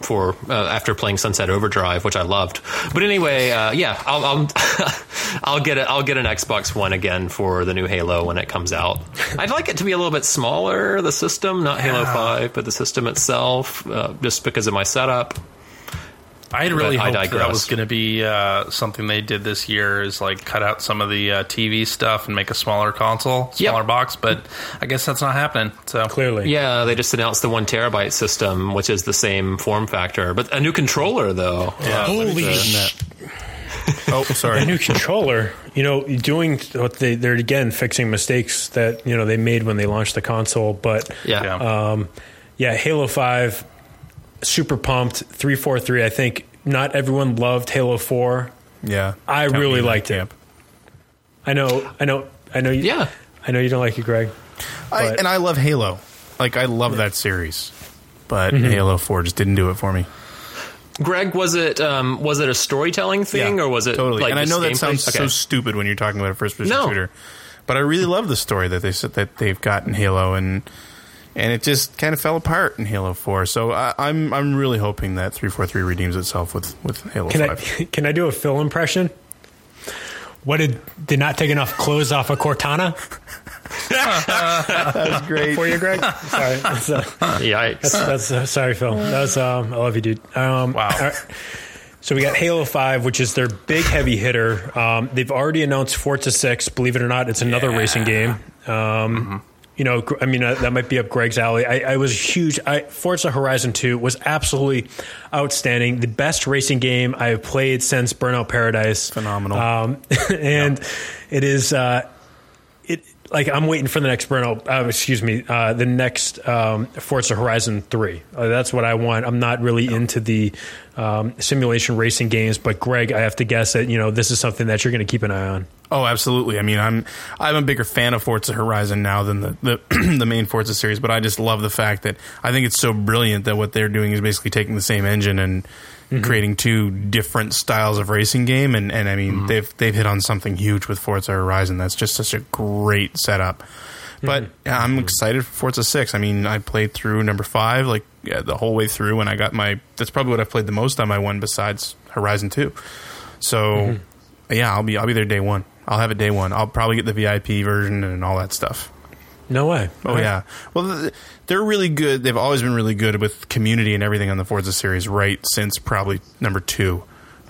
for uh, after playing Sunset Overdrive, which I loved. But anyway, uh, yeah, I'll I'll, I'll get it. I'll get an Xbox One again for the new Halo when it comes out. I'd like it to be a little bit smaller, the system, not Halo Five, but the system itself, uh, just because of my setup. I had really But I hoped that, digress. was going to be uh, something they did this year is like cut out some of the uh, TV stuff and make a smaller console, Yep. smaller box. But I guess that's not happening. So clearly. Yeah, they just announced the one terabyte system, which is the same form factor, but a new controller though. yeah, Holy sh- oh, sorry. a new controller. You know, doing what they they're again fixing mistakes that you know they made when they launched the console. But Yeah. Yeah. um, yeah, Halo Five, super pumped. Three four three. I think not everyone loved Halo Four. Yeah, I Count really in that liked it. I know, I know, I know. You, Yeah. I know you don't like it, Greg. I, and I love Halo. Like I love that series, but Halo Four just didn't do it for me. Greg, was it um, was it a storytelling thing Yeah, or was it totally? Like and I know that gameplay? sounds so stupid when you're talking about a first person No. shooter, but I really love the story that they said that they've got in Halo, and and it just kind of fell apart in Halo Four. So I, I'm I'm really hoping that three four three redeems itself with with Halo Can Five. I can I do a Phil impression? What did did not take enough clothes off of Cortana that was great. for you, Greg? Sorry, that's, uh, Yikes. that's, that's uh, sorry, Phil. That was um, I love you, dude. Um, Wow. all right. So we got Halo Five, which is their big heavy hitter. Um, they've already announced Forza Six. Believe it or not, it's another racing game. Um, You know, I mean, uh, that might be up Greg's alley. I, I was huge. I, Forza Horizon 2 was absolutely outstanding. The best racing game I have played since Burnout Paradise. Phenomenal. Um, and it is, uh, it like I'm waiting for the next Burnout. Uh, excuse me, uh, the next um, Forza Horizon Three. Uh, that's what I want. I'm not really into the um, simulation racing games, but Greg, I have to guess that you know this is something that you're going to keep an eye on. Oh, absolutely. I mean, I'm I'm a bigger fan of Forza Horizon now than the the, the main Forza series, but I just love the fact that I think it's so brilliant that what they're doing is basically taking the same engine and mm-hmm. creating two different styles of racing game. And, and I mean, mm-hmm. they've they've hit on something huge with Forza Horizon. That's just such a great setup. Mm-hmm. But yeah, I'm excited for Forza Six. I mean, I played through number five like yeah, the whole way through, and I got my. That's probably what I've played the most on my one besides Horizon Two. So yeah, I'll be I'll be there day one. I'll have it day one. I'll probably get the VIP version and all that stuff. No way. Oh yeah. Well, they're really good. They've always been really good with community and everything on the Forza series, right since probably number two.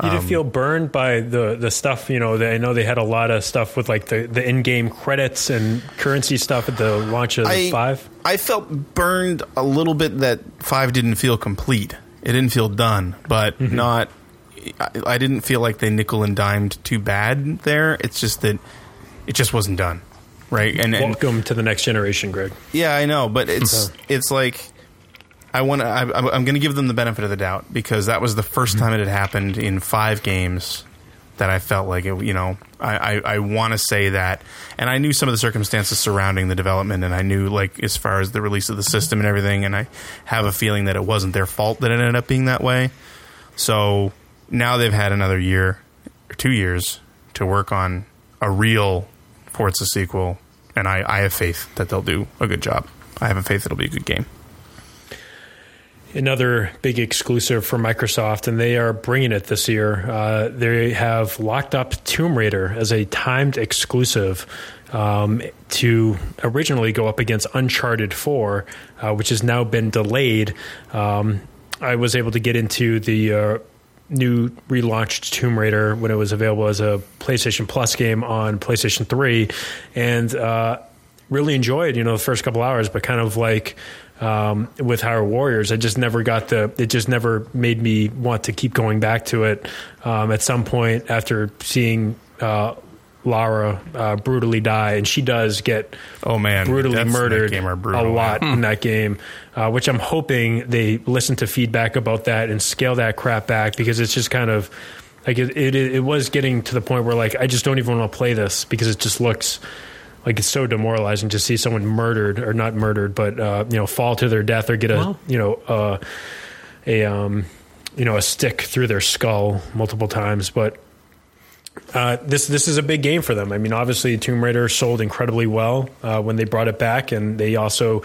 You didn't um, feel burned by the the stuff. You know, they, I know they had a lot of stuff with like the the in game credits and currency stuff at the launch of I- five. I felt burned a little bit that five didn't feel complete. It didn't feel done, but mm-hmm. not. I, didn't feel like they nickel and dimed too bad there. It's just that it just wasn't done, right? And, and Welcome to the next generation, Greg. Yeah, I know, but it's uh-huh. it's like I want to. I'm, going to give them the benefit of the doubt because that was the 1st mm-hmm. time it had happened in five games that I felt like it. You know, I I, I want to say that, and I knew some of the circumstances surrounding the development, and I knew like as far as the release of the system and everything, and I have a feeling that it wasn't their fault that it ended up being that way. So now they've had another year or two years to work on a real Forza sequel, and I, I have faith that they'll do a good job. I have a faith it'll be a good game. another big exclusive for Microsoft, and they are bringing it this year. Uh, they have locked up Tomb Raider as a timed exclusive um, to originally go up against Uncharted 4, uh, which has now been delayed. Um, I was able to get into the uh, new relaunched Tomb Raider when it was available as a PlayStation Plus game on PlayStation 3, and uh, really enjoyed you know the first couple hours, but kind of like um, with Hyrule Warriors. I just never got the. It just never made me want to keep going back to it. Um, at some point, after seeing uh, Lara uh, brutally die, and she does get oh man brutally murdered brutal, a lot in that game. Uh, which I'm hoping they listen to feedback about that and scale that crap back because it's just kind of like it, it, it was getting to the point where like I just don't even want to play this because it just looks like it's so demoralizing to see someone murdered or not murdered, but uh, you know, fall to their death or get a well, you know uh, a um, you know a stick through their skull multiple times. But uh, this this is a big game for them. I mean, obviously, Tomb Raider sold incredibly well uh, when they brought it back, and they also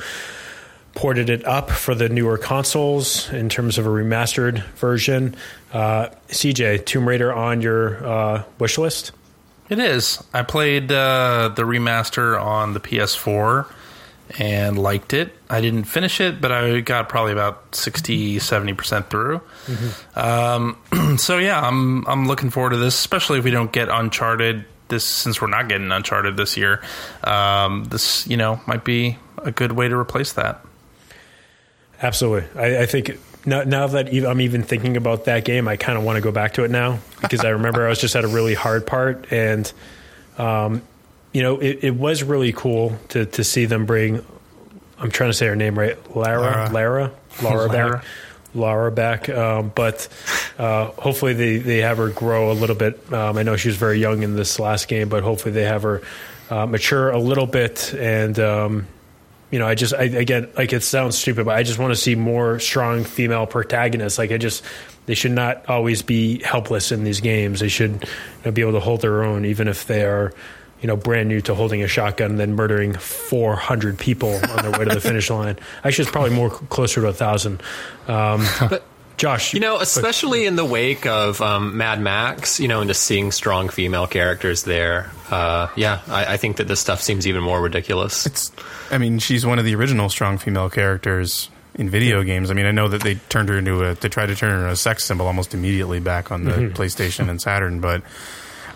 ported it up for the newer consoles in terms of a remastered version. Uh, CJ, Tomb Raider on your uh, wish list? It is. I played uh, the remaster on the PS4 and liked it. I didn't finish it, but I got probably about 60, 70% through. Mm-hmm. Um, so yeah, I'm I'm looking forward to this, especially if we don't get Uncharted this since we're not getting Uncharted this year. Um, this you know might be a good way to replace that. Absolutely, I, I think now, now that I'm even thinking about that game, I kind of want to go back to it now because I remember I was just at a really hard part, and um, you know, it, it, was really cool to to see them bring. I'm trying to say her name right, Lara, Lara, Lara, back, Lara back. Um, but uh, hopefully they they have her grow a little bit. Um, I know she was very young in this last game, but hopefully they have her uh, mature a little bit and um, you know, I just, I, again, like it sounds stupid, but I just want to see more strong female protagonists. Like I just, they should not always be helpless in these games. They should you know, be able to hold their own, even if they are, you know, brand new to holding a shotgun and then murdering 400 people on their way to the finish line. Actually, it's probably more closer to a thousand. Um, but Josh, you know, especially in the wake of um, Mad Max, you know, and just seeing strong female characters there, uh, yeah, I, I, think that this stuff seems even more ridiculous. It's, I mean, she's one of the original strong female characters in video games. I mean, I know that they turned her into a, they tried to turn her into a sex symbol almost immediately back on the mm-hmm. PlayStation and Saturn, but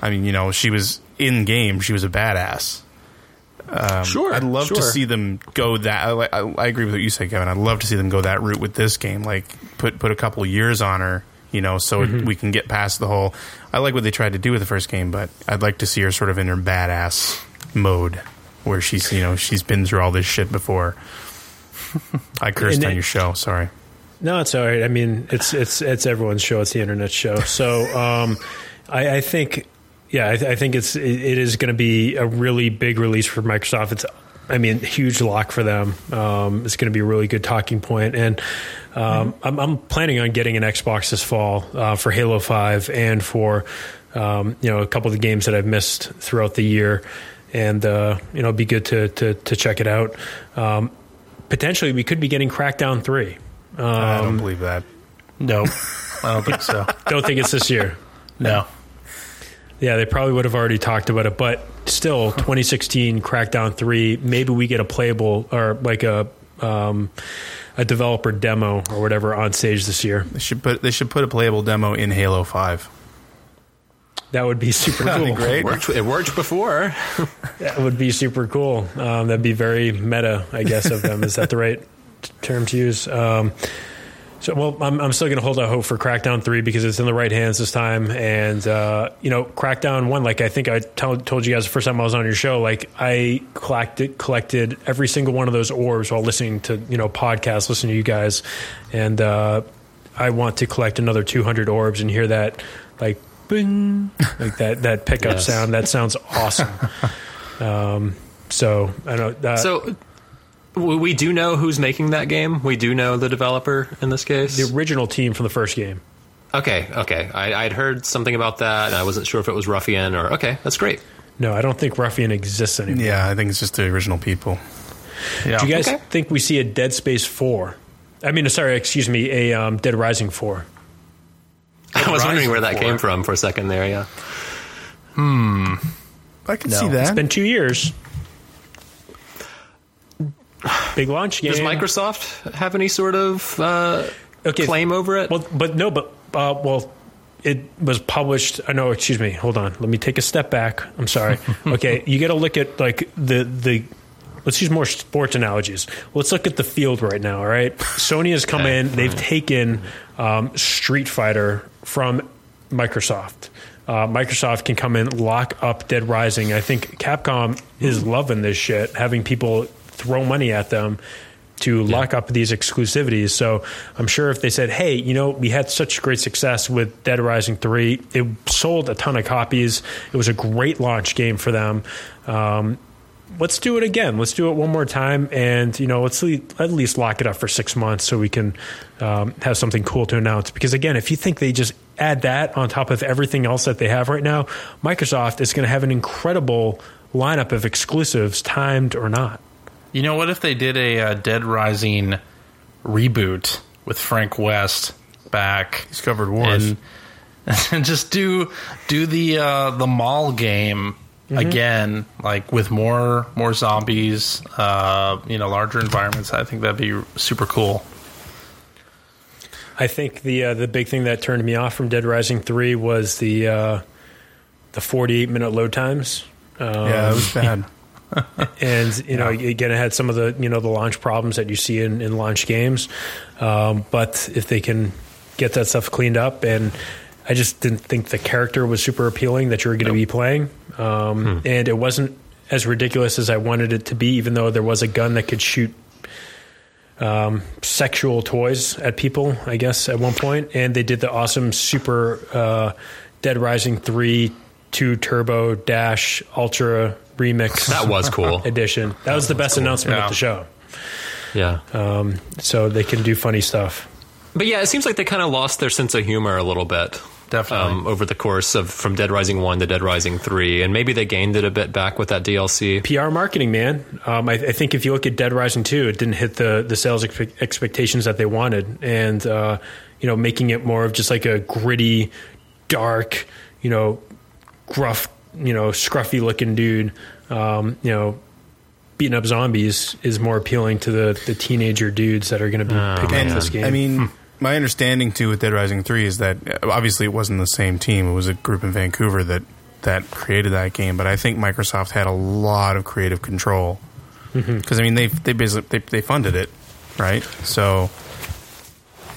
I mean, you know, she was in game, she was a badass. Um, sure, I'd love sure. to see them go that. I, I, I, agree with what you said, Kevin. I'd love to see them go that route with this game. Like put put a couple years on her, you know, so mm-hmm. we can get past the whole. I like what they tried to do with the first game, but I'd like to see her sort of in her badass mode, where she's you know she's been through all this shit before. I cursed on your show. Sorry. No, it's all right. I mean, it's it's it's everyone's show. It's the internet show. So um, I, I think yeah, I, th- I think it's it, it is going to be a really big release for Microsoft. It's I mean, huge lock for them. Um, it's going to be a really good talking point, and um, mm-hmm. I'm, I'm, planning on getting an Xbox this fall uh, for Halo Five and for um, you know a couple of the games that I've missed throughout the year, and uh, you know, it'd be good to to, to check it out. Um, potentially, we could be getting Crackdown Three. I don't um, believe that. No, I don't think so. don't think it's this year. No. Yeah, they probably would have already talked about it, but still, 2016 Crackdown 3. Maybe we get a playable or like a um, a developer demo or whatever on stage this year. They should put they should put a playable demo in Halo 5. That would be super cool. Be great. It worked, it worked before. that would be super cool. Um, that'd be very meta, I guess, of them. Is that the right term to use? Um, so, well, I'm, I'm still going to hold out hope for Crackdown 3 because it's in the right hands this time. And, uh, you know, Crackdown 1, like I think I told you guys the first time I was on your show, like I collected, collected every single one of those orbs while listening to, you know, podcasts, listening to you guys. And uh, I want to collect another 200 orbs and hear that, like, bing, like that, that pickup yes. sound. That sounds awesome. um, so, I don't know. Uh, so, we do know who's making that game. We do know the developer in this case. The original team from the first game. Okay, okay. I, would heard something about that, and I wasn't sure if it was Ruffian or. Okay, that's great. No, I don't think Ruffian exists anymore. Yeah, I think it's just the original people. Yeah. Do you guys okay. think we see a Dead Space four? I mean, sorry, excuse me, a um, Dead Rising four. I was wondering where that Rising came from for a second there. Yeah. Hmm. I can see that. It's been two years. Big launch game. Does Microsoft have any sort of uh, Okay. claim over it? Well, but no, but uh, well, it was published. I know. Excuse me. Hold on. Let me take a step back. I'm sorry. okay, you got to look at like the the. Let's use more sports analogies. Let's look at the field right now. All right, Sony has come Okay. in. They've taken um, Street Fighter from Microsoft. Uh, Microsoft can come in, lock up Dead Rising. I think Capcom is loving this shit, having people throw money at them to lock up these exclusivities. So I'm sure if they said, "Hey, you know, we had such great success with Dead Rising three, it sold a ton of copies. It was a great launch game for them." Um, let's do it again. Let's do it one more time, and you know, let's le- at least lock it up for six months so we can um, have something cool to announce. Because again, if you think they just add that on top of everything else that they have right now, Microsoft is going to have an incredible lineup of exclusives, timed or not. You know what if they did a uh, Dead Rising reboot with Frank West back Discovered Wars. and, and just do do the uh, the mall game again, like with more more zombies, uh, you know, larger environments. I think that'd be super cool. I think the uh, the big thing that turned me off from Dead Rising three was the uh, the forty eight minute load times. Um, yeah, it was bad. and you know again it had some of the you know the launch problems that you see in, in launch games. Um, but if they can get that stuff cleaned up and i just didn't think the character was super appealing that you were going to be playing. Um, and it wasn't as ridiculous as i wanted it to be even though there was a gun that could shoot um, sexual toys at people i guess at one point. And they did the awesome super uh, dead rising 3 2 turbo dash ultra remix that was cool. edition. That, was the best announcement Yeah. of the show. yeah. Um, so they can do funny stuff. But yeah, it seems like they kind of lost their sense of humor a little bit. Definitely. Um, over the course of from Dead Rising 1 to Dead Rising 3. And maybe they gained it a bit back with that DLC. PR marketing, man. Um, I, I think if you look at Dead Rising 2, it didn't hit the, the sales expe- expectations that they wanted. And, uh, you know, making it more of just like a gritty, dark, you know, gruff, you know, scruffy looking dude, um, you know, beating up zombies is more appealing to the, the teenager dudes that are going to be picking And up this game. I mean, my understanding too with Dead Rising Three is that uh, obviously it wasn't the same team. It was a group in Vancouver that that created that game. But I think Microsoft had a lot of creative control because I mean they they basically they, they funded it, right? So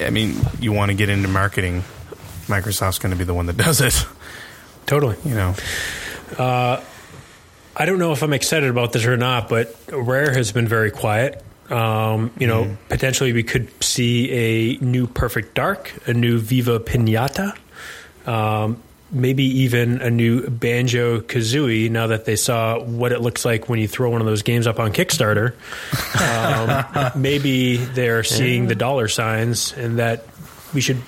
I mean, you want to get into marketing, Microsoft's going to be the one that does it. totally. You know, I don't know if I'm excited about this or not, but Rare has been very quiet. Um, you know, potentially we could see a new Perfect Dark, a new Viva Pinata, um, maybe even a new Banjo Kazooie. Now that they saw what it looks like when you throw one of those games up on Kickstarter, um, maybe they're seeing the dollar signs and that we should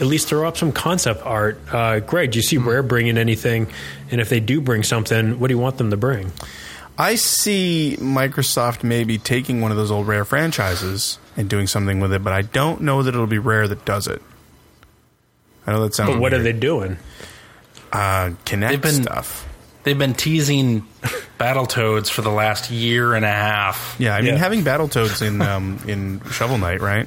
at least throw up some concept art. Uh, Greg, do you see Rare bringing anything? And if they do bring something, what do you want them to bring? I see Microsoft maybe taking one of those old Rare franchises and doing something with it, but I don't know that it'll be Rare that does it. I know that sounds. But what are they doing? Uh, Kinect They've been- stuff. They've been teasing Battletoads for the last year and a half. Yeah, I mean Yeah. having Battletoads in um, in Shovel Knight, right?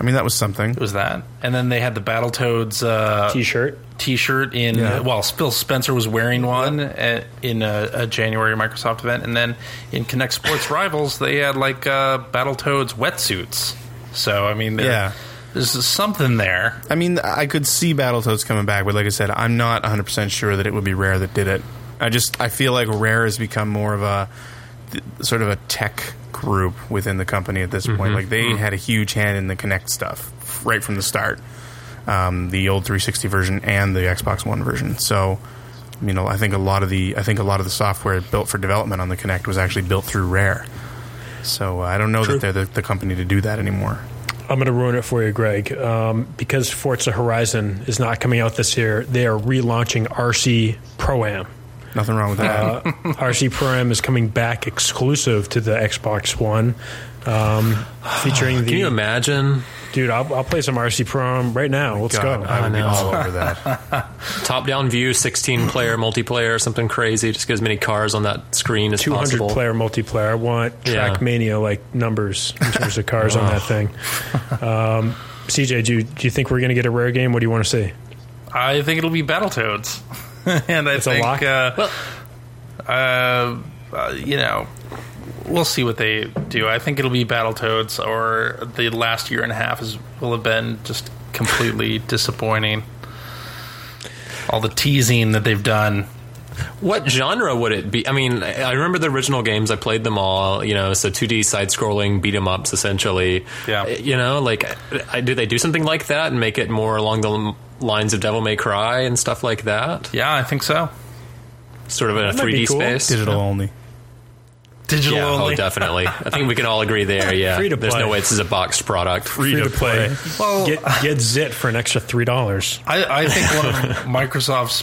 I mean that was something. It was that, and then they had the Battletoads uh, T-shirt. T-shirt in. Yeah. Well, Phil Spencer was wearing one at, in a, a January Microsoft event, and then in Kinect Sports Rivals, they had like uh, Battletoads wetsuits. So I mean, Yeah. there's something there. I mean, I could see Battletoads coming back, but like I said, I'm not 100 percent sure that it would be Rare that did it. I just I feel like Rare has become more of a th- sort of a tech group within the company at this point. Like they had a huge hand in the Kinect stuff right from the start, um, the old 360 version and the Xbox One version. So. You know, I think a lot of the I think a lot of the software built for development on the Kinect was actually built through Rare. So uh, I don't know True. that they're the, the company to do that anymore. I'm going to ruin it for you, Greg. Um, because Forza Horizon is not coming out this year, they are relaunching RC Pro Am. Nothing wrong with that. Uh, RC Pro Am is coming back exclusive to the Xbox One, um, featuring the. Can you imagine Dude, I'll, I'll play some RC Pro Am right now. Let's God, go. I would be know. all over that. top-down view, 16-player multiplayer, something crazy? Just get as many cars on that screen as 200 possible. player multiplayer. I want Yeah. Trackmania like numbers in terms of cars on that thing. Um, CJ, do you, do you think we're going to get a rare game? What do you want to see? I think it'll be Battletoads, and I It's a think lock? Uh, uh, uh, you know we'll see what they do. I think it'll be Battletoads, or the last year and a half is will have been just completely disappointing. All the teasing that they've done. What genre would it be? I mean, I remember the original games. I played them all. You know, so 2D side-scrolling beat 'em ups essentially. Yeah. You know, like, do they do something like that and make it more along the lines of Devil May Cry and stuff like that? Yeah, I think so. Sort of in a That might be 3D cool. space. Digital only. Digital Yeah, oh, only. oh, definitely. I think we can all agree there. Yeah, Free to There's play. no way this is a boxed product. Free to play. Well, Get get Zit for an extra three dollars. I, I think one of Microsoft's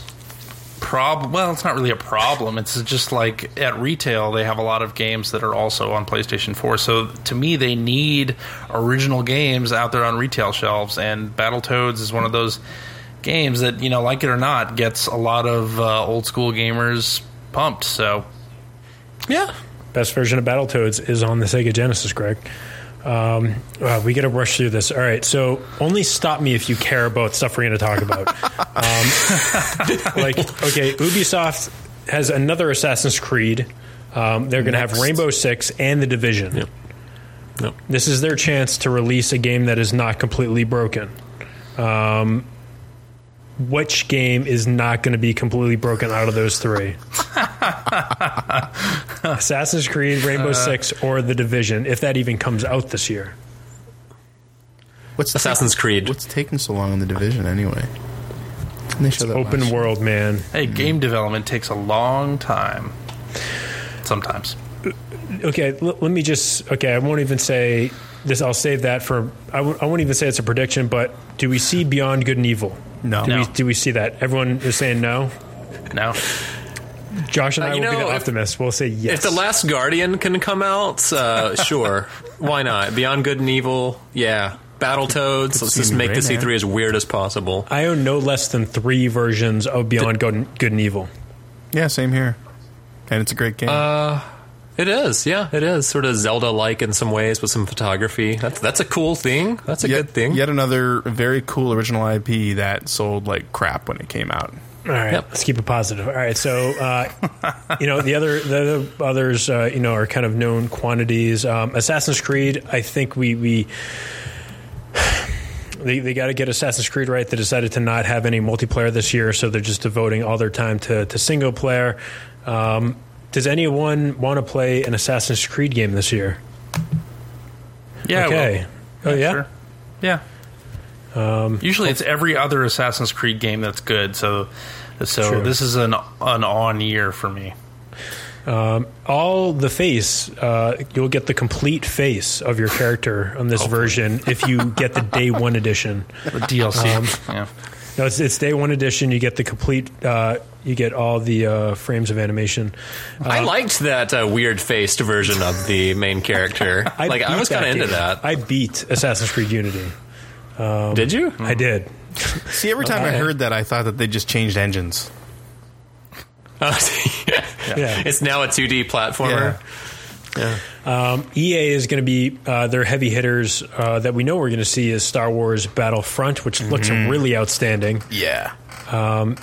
problem. Well, it's not really a problem. It's just like at retail, they have a lot of games that are also on PlayStation 4. So to me, they need original games out there on retail shelves, and Battletoads is one of those games that you know, like it or not, gets a lot of uh, old school gamers pumped. So Yeah. Best version of Battletoads is on the Sega Genesis, Greg. Um, wow, we got to rush through this. All right, so only stop me if you care about stuff we're going to talk about. um, like, okay, Ubisoft has another Assassin's Creed. Um, they're going to have Rainbow Six and The Division. Yep. Yep. This is their chance to release a game that is not completely broken. Um, which game is not going to be completely broken out of those three? Assassin's Creed, Rainbow uh, Six, or The Division, if that even comes out this year. What's Assassin's Creed. What's taking so long in the division anyway? Didn't they show that Open last- world, man. hey, mm-hmm. game development takes a long time. Sometimes. Uh, okay, l- let me just. Okay, I won't even say this. I'll save that for. I w- I won't even say it's a prediction, but do we see Beyond Good and Evil? No. Do, No. We, do we see that? Everyone is saying no. No. Josh and Uh, I you will be know, the if- optimists. We'll say yes. If the Last Guardian can come out, uh, sure. Why not? Beyond Good and Evil, yeah. Battletoads, let's just make right the. E3 as weird as possible. I own no less than three versions of Beyond Good and, Good and Evil. Yeah, same here. And it's a great game. It is, yeah, it is. Sort of Zelda like in some ways with some photography. That's, that's a cool thing. That's a yet, good thing. Yet another very cool original IP that sold like crap when it came out. All right, Yep. let's keep it positive. All right, so uh, you know the other the other others uh, you know are kind of known quantities. Um, Assassin's Creed, I think we we they, they got to get Assassin's Creed right. They decided to not have any multiplayer this year, so they're just devoting all their time to, to single player. Um, does anyone want to play an Assassin's Creed game this year? Yeah. Okay. oh yeah. Sure. Yeah. Um, Usually, it's every other Assassin's Creed game that's good. So, so True. this is an an on year for me. all the face, uh, you'll get the complete face of your character on this version if you get the day one edition. The DLC. Um, yeah. No, it's, it's day one edition. You get the complete. Uh, you get all the uh, frames of animation. I liked that uh, weird faced version of the main character. like, I was kind of into that. I beat Assassin's Creed Unity. Did you? I did. See, every time I heard that, I thought that they just changed engines. Oh, Yeah. It's now a 2D platformer. EA is going to be uh, their heavy hitters uh, that we know we're going to see is Star Wars Battlefront, which looks really outstanding. Yeah.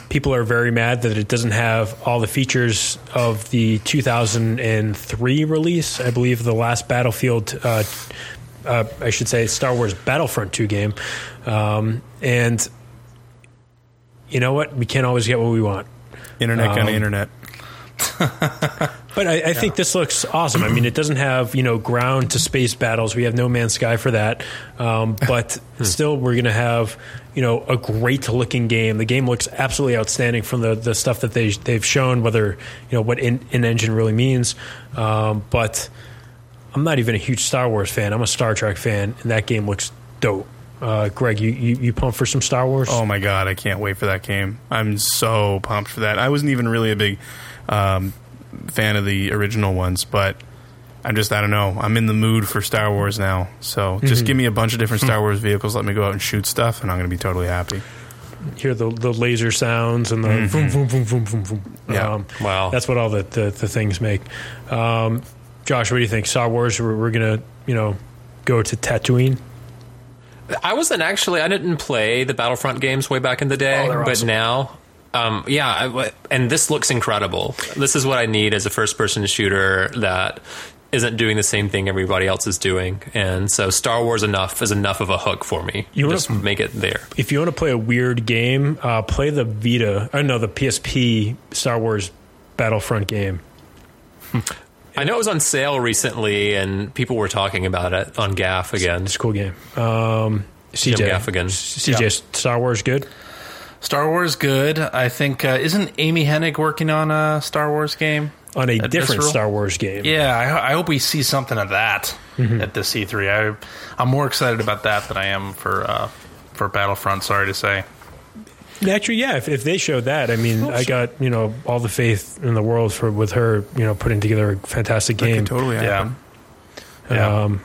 People are very mad that it doesn't have all the features of the 2003 release. I believe the last Battlefield, uh, uh, I should say, Star Wars Battlefront 2 game. Um, and you know what? We can't always get what we want. Internet Um, on the internet. But I, I think this looks awesome. I mean, it doesn't have you know ground to space battles. We have No Man's Sky for that. Um, but still, we're going to have you know a great looking game. The game looks absolutely outstanding from the, the stuff that they they've shown. Whether you know what in, in engine really means, um, but I'm not even a huge Star Wars fan. I'm a Star Trek fan, and that game looks dope. Uh, Greg, you, you you pumped for some Star Wars? Oh my god, I can't wait for that game. I'm so pumped for that. I wasn't even really a big um, fan of the original ones, but I'm just I don't know. I'm in the mood for Star Wars now. So just Mm-hmm. give me a bunch of different Star Wars vehicles. Let me go out and shoot stuff, and I'm going to be totally happy. hear the the laser sounds and the Mm-hmm. vroom, vroom, vroom, vroom, vroom, vroom. Yeah. Um, Wow. That's what all the, the, the things make. Um, Josh, what do you think? Star Wars, we're, we're going to, you know, go to Tatooine? I wasn't actually. I didn't play the Battlefront games way back in the day, Oh, they're but awesome. now, um, yeah. I w and this looks incredible. This is what I need as a first-person shooter that isn't doing the same thing everybody else is doing. And so, Star Wars enough is enough of a hook for me. You wanna- just make it there. If you want to play a weird game, uh, play the Vita, or know the PSP Star Wars Battlefront game. I know it was on sale recently, and people were talking about it on GAF again. It's a cool game. Um, CJ, Jim Gaffigan. CJ, Star Wars good? Star Wars good. I think uh, isn't Amy Hennig working on a Star Wars game? On a different Visceral? Star Wars game. Yeah, I, I hope we see something of that at the E3. I, I'm more excited about that than I am for uh, for Battlefront. Sorry to say. Actually, yeah. If, if they showed that, I mean, I got you know all the faith in the world for with her, you know, putting together a fantastic That game. could totally happen. Yeah. Um,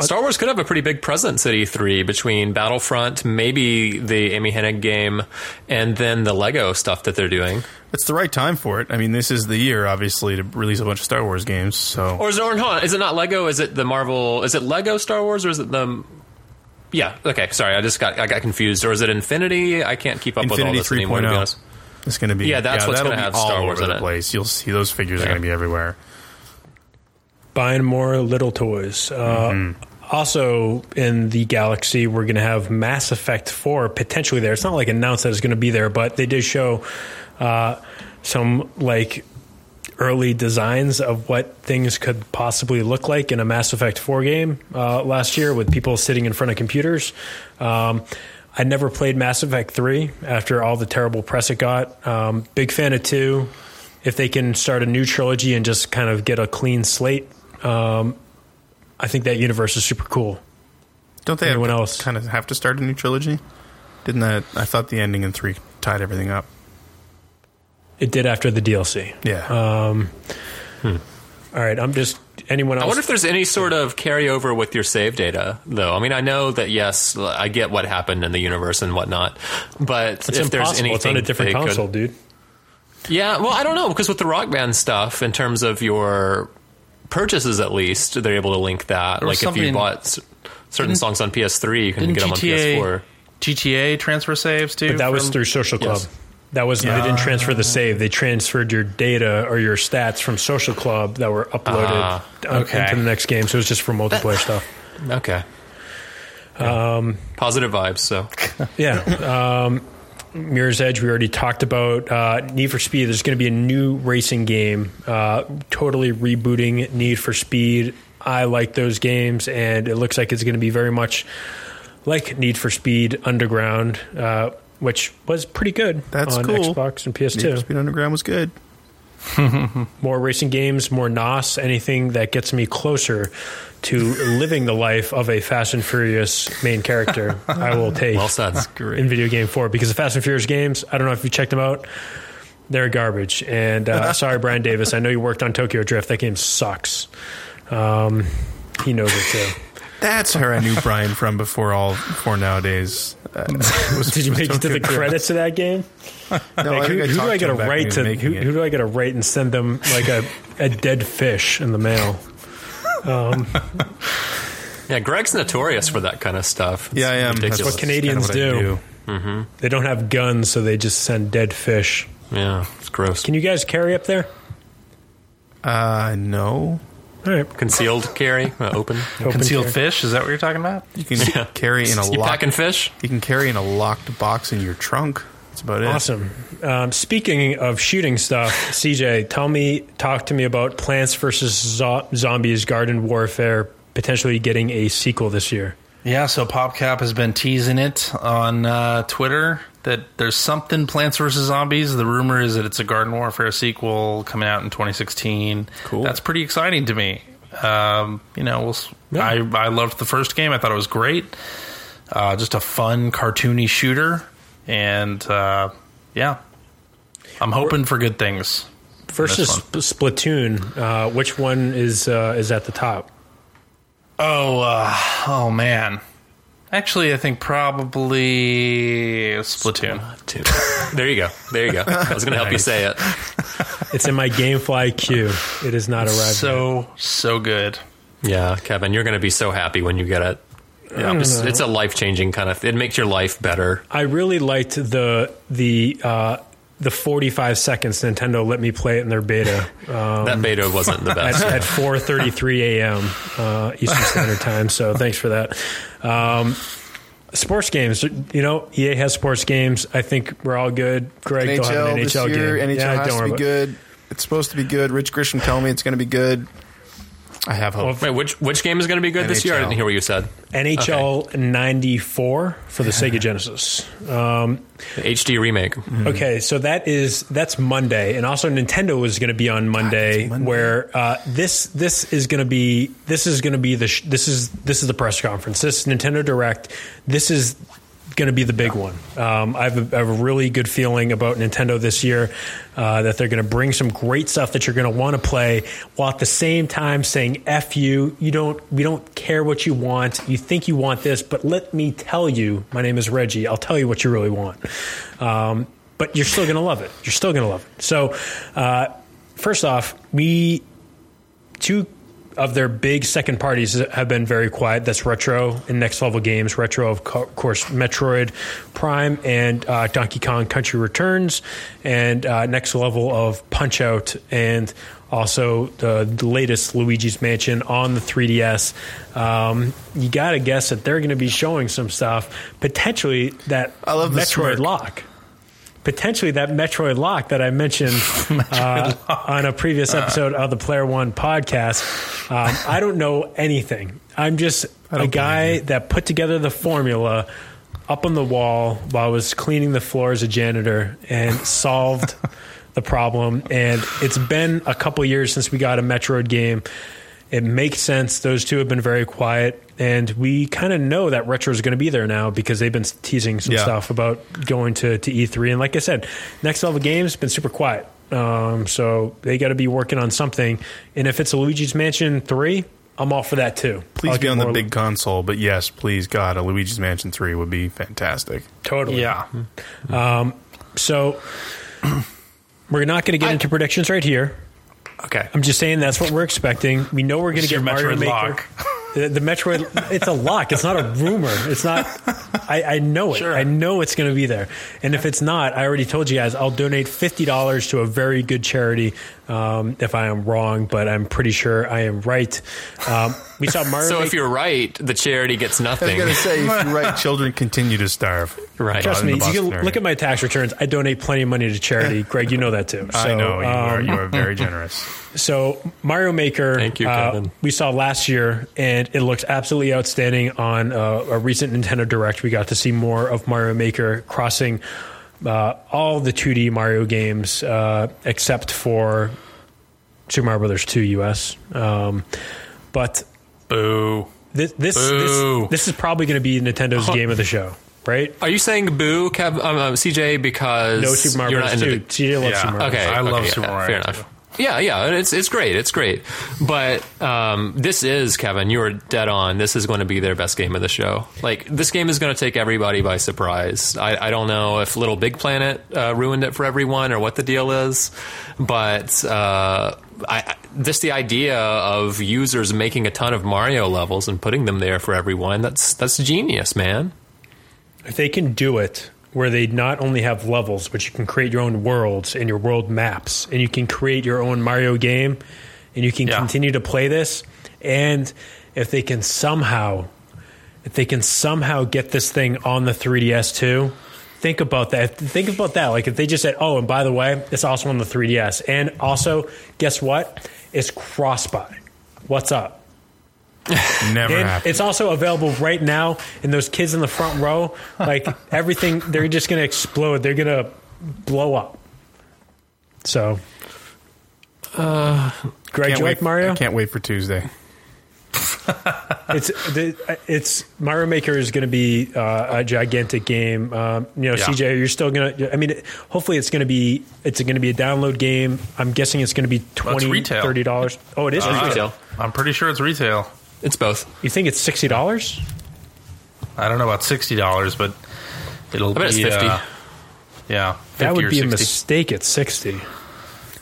Star Wars could have a pretty big presence at E3 between Battlefront, maybe the Amy Hennig game, and then the Lego stuff that they're doing. It's the right time for it. I mean, this is the year, obviously, to release a bunch of Star Wars games. So Or is it, or, hold is it not Lego? Is it the Marvel? Is it Lego Star Wars or is it the? Yeah. Okay. Sorry, I just got I got confused. Or is it Infinity? I can't keep up with all Infinity this anymore. To be 3.0. honest. it's going to be Yeah, that's what's that'll gonna be have all Star Wars over in the it. place. You'll see those figures are going to be everywhere. buying more little toys. Uh, Also, in the galaxy, we're going to have Mass Effect 4 potentially there. It's not like announced that it's going to be there, but they did show uh, some like early designs of what things could possibly look like in a Mass Effect 4 game uh, last year with people sitting in front of computers. Um, I never played Mass Effect 3 after all the terrible press it got. Um, big fan of 2. If they can start a new trilogy and just kind of get a clean slate, um, I think that universe is super cool. Don't they Anyone have, else? kind of have to start a new trilogy? Didn't that? I thought the ending in three tied everything up. It did after the DLC. Yeah. Um, All right, I'm just anyone else. I wonder if there's any sort of carryover with your save data, though. I mean, I know that yes, I get what happened in the universe and whatnot, but it's if there's impossible. anything It's on a different they could- console, dude. Yeah, well, I don't know because with the Rock Band stuff, in terms of your purchases, at least they're able to link that. Like if you bought certain songs on PS3, you can Didn't get them on GTA PS4. GTA transfer saves too? But that was through Social Club. Yes. That was they didn't transfer the save. They transferred your data or your stats from Social Club that were uploaded uh, okay. into the next game. So it was just for multiplayer stuff. Okay. Um, Positive vibes. So Yeah. Um, Mirror's Edge, we already talked about. Uh, Need for Speed, there's going to be a new racing game, uh, totally rebooting Need for Speed. I like those games, and it looks like it's going to be very much like Need for Speed Underground, uh, which was pretty good That's on cool. Xbox and Need for PS2. Speed Underground was good. More racing games, more NOS, anything that gets me closer to living the life of a Fast and Furious main character, I will take well said. in video game form because the Fast and Furious games, I don't know if you checked them out, they're garbage. And uh, sorry, Brian Davis, I know you worked on Tokyo Drift. That game sucks. Um, he knows it too. That's where I knew Brian from before all before nowadays. Uh, was- Did you was make it to the credits of that game? No, Like, I who, I who do I get to to him back when write to? Who, who do I get to write and send them like a, a dead fish in the mail? Yeah, Greg's notorious for that kind of stuff. It's Yeah, I am. ridiculous. That's what Canadians Kinda what I do. do. They don't have guns, so they just send dead fish. Yeah, it's gross. Can you guys carry up there? Uh, no. All right, Concealed carry, uh, open. open concealed carry. fish. Is that what you're talking about? You can carry in a You locked. fish? You can carry in a locked box in your trunk. That's about it. Awesome. Um, speaking of shooting stuff, CJ, tell me, talk to me about Plants vs. Zo- Zombies Garden Warfare potentially getting a sequel this year. Yeah, so PopCap has been teasing it on uh, Twitter that there's something Plants vs Zombies. The rumor is that it's a Garden Warfare sequel coming out in 2016. Cool. That's pretty exciting to me. Um, you know, we'll, Yeah. I I loved the first game. I thought it was great. Uh, just a fun, cartoony shooter, and uh, yeah, I'm hoping for good things. Versus Sp- Splatoon, uh, which one is uh, is at the top? Oh, uh, oh man. Actually, I think probably Splatoon. Two. There you go. There you go. I was going to help you say it. It's in my GameFly queue. It is not arrived. yet. So so good. Yeah, Kevin, you're going to be so happy when you get it. Yeah, it's, it's a life changing kind of. It makes your life better. I really liked the the uh, the 45 seconds Nintendo let me play it in their beta um, that beta wasn't the best. at 4:33 a.m. Uh, Eastern Standard Time. So thanks for that. Um, sports games, you know, EA has sports games. I think we're all good. Greg, they'll have NHL an this NHL year. game. NHL Yeah, has to be about- good. It's supposed to be good. Rich Grisham telling me it's going to be good. I have hope. Wait, which which game is going to be good this year? I didn't hear what you said. NHL 94 for the Sega Genesis. Um, HD remake. Okay, so that is that's Monday, and also Nintendo is going to be on Monday, where uh, this this is going to be this is going to be the sh- this is this is the press conference. This Nintendo Direct. This is going to be the big one. Um, I, have a, I have a really good feeling about Nintendo this year uh, that they're going to bring some great stuff that you're going to want to play, while at the same time saying "f you." You don't we don't care what you want. You think you want this, but let me tell you. My name is Reggie. I'll tell you what you really want. Um, but you're still going to love it. You're still going to love it. So, uh, first off, we two of their big second parties have been very quiet. That's Retro and Next Level Games. Retro, of co- course, Metroid Prime and uh, Donkey Kong Country Returns, and uh, Next Level of Punch Out, and also the, the latest Luigi's Mansion on the 3DS. Um, you got to guess that they're going to be showing some stuff, potentially that I love Metroid smirk. Lock potentially that Metroid lock that I mentioned uh, on a previous episode of the Player One podcast. Um, I don't know anything. I'm just a guy that put together the formula up on the wall while I was cleaning the floor as a janitor and solved the problem. And it's been a couple years since we got a Metroid game. It makes sense. Those two have been very quiet, and we kind of know that retro is going to be there now because they've been teasing some Yeah. stuff about going to, to E3. And like I said, next level games been super quiet, um, so they got to be working on something. And if it's a Luigi's Mansion three, I'm all for that too. Please I'll be on the more- big console, but yes, please God, a Luigi's Mansion three would be fantastic. totally. Yeah. So we're not going to get into predictions right here. Okay. I'm just saying that's what we're expecting. We know we're going to get Mario Metroid Maker. lock. The, the Metroid, it's a lock. It's not a rumor. It's not. I, I know it. I know it's going to be there. And if it's not, I already told you guys I'll donate fifty dollars to a very good charity. Um, if I am wrong, but I'm pretty sure I am right. Um, we saw Mario. So if you're right, the charity gets nothing. I was nothing. going to say, if you're right, children continue to starve. Right. Trust me, you can look at my tax returns. I donate plenty of money to charity. Greg, you know that too. I know you are. um, You are very generous. So Mario Maker, Thank you, uh, Kevin. we saw last year, and it looks absolutely outstanding on uh, a recent Nintendo Direct. We got to see more of Mario Maker crossing uh, all the 2D Mario games uh, except for Super Mario Brothers 2 US. Um, but Boo. this this, Boo. this this is probably going to be Nintendo's game of the show, right? Are you saying boo, Kev, um, uh, CJ, because No Super Mario Brothers into 2. CJ loves Yeah. Super Mario. Okay, I love okay, Super yeah, Mario Fair too. enough. Yeah, yeah, it's it's great, it's great. But um, this is Kevin. You are dead on. This is going to be their best game of the show. Like this game is going to take everybody by surprise. I, I don't know if Little Big Planet uh, ruined it for everyone or what the deal is, but uh, I, just the idea of users making a ton of Mario levels and putting them there for everyone. That's that's genius, man. if they can do it where they not only have levels, but you can create your own worlds and your world maps, and you can create your own Mario game, and you can Yeah. continue to play this, and if they can somehow, if they can somehow get this thing on the 3DS too. Think about that. Think about that. Like if they just said, "Oh, and by the way, it's also on the 3DS," and also, guess what? It's cross-buy. What's up? Never And happened. it's also available right now. And those kids in the front row, like everything, they're just going to explode. They're going to blow up. So, uh, Greg, Can't you wait, like Mario? I can't wait for Tuesday. it's the, it's Mario Maker is going to be uh, a gigantic game. Um, you know, Yeah. CJ, you're still going to. I mean, hopefully, it's going to be it's going to be a download game. I'm guessing it's going to be 20 retail. 30 dollars. Oh, it is retail. retail. I'm pretty sure it's retail. It's both. You think it's sixty dollars? I don't know about sixty dollars, but it'll bet be it's 50. uh, yeah, 50 That would or be a 60. mistake at sixty.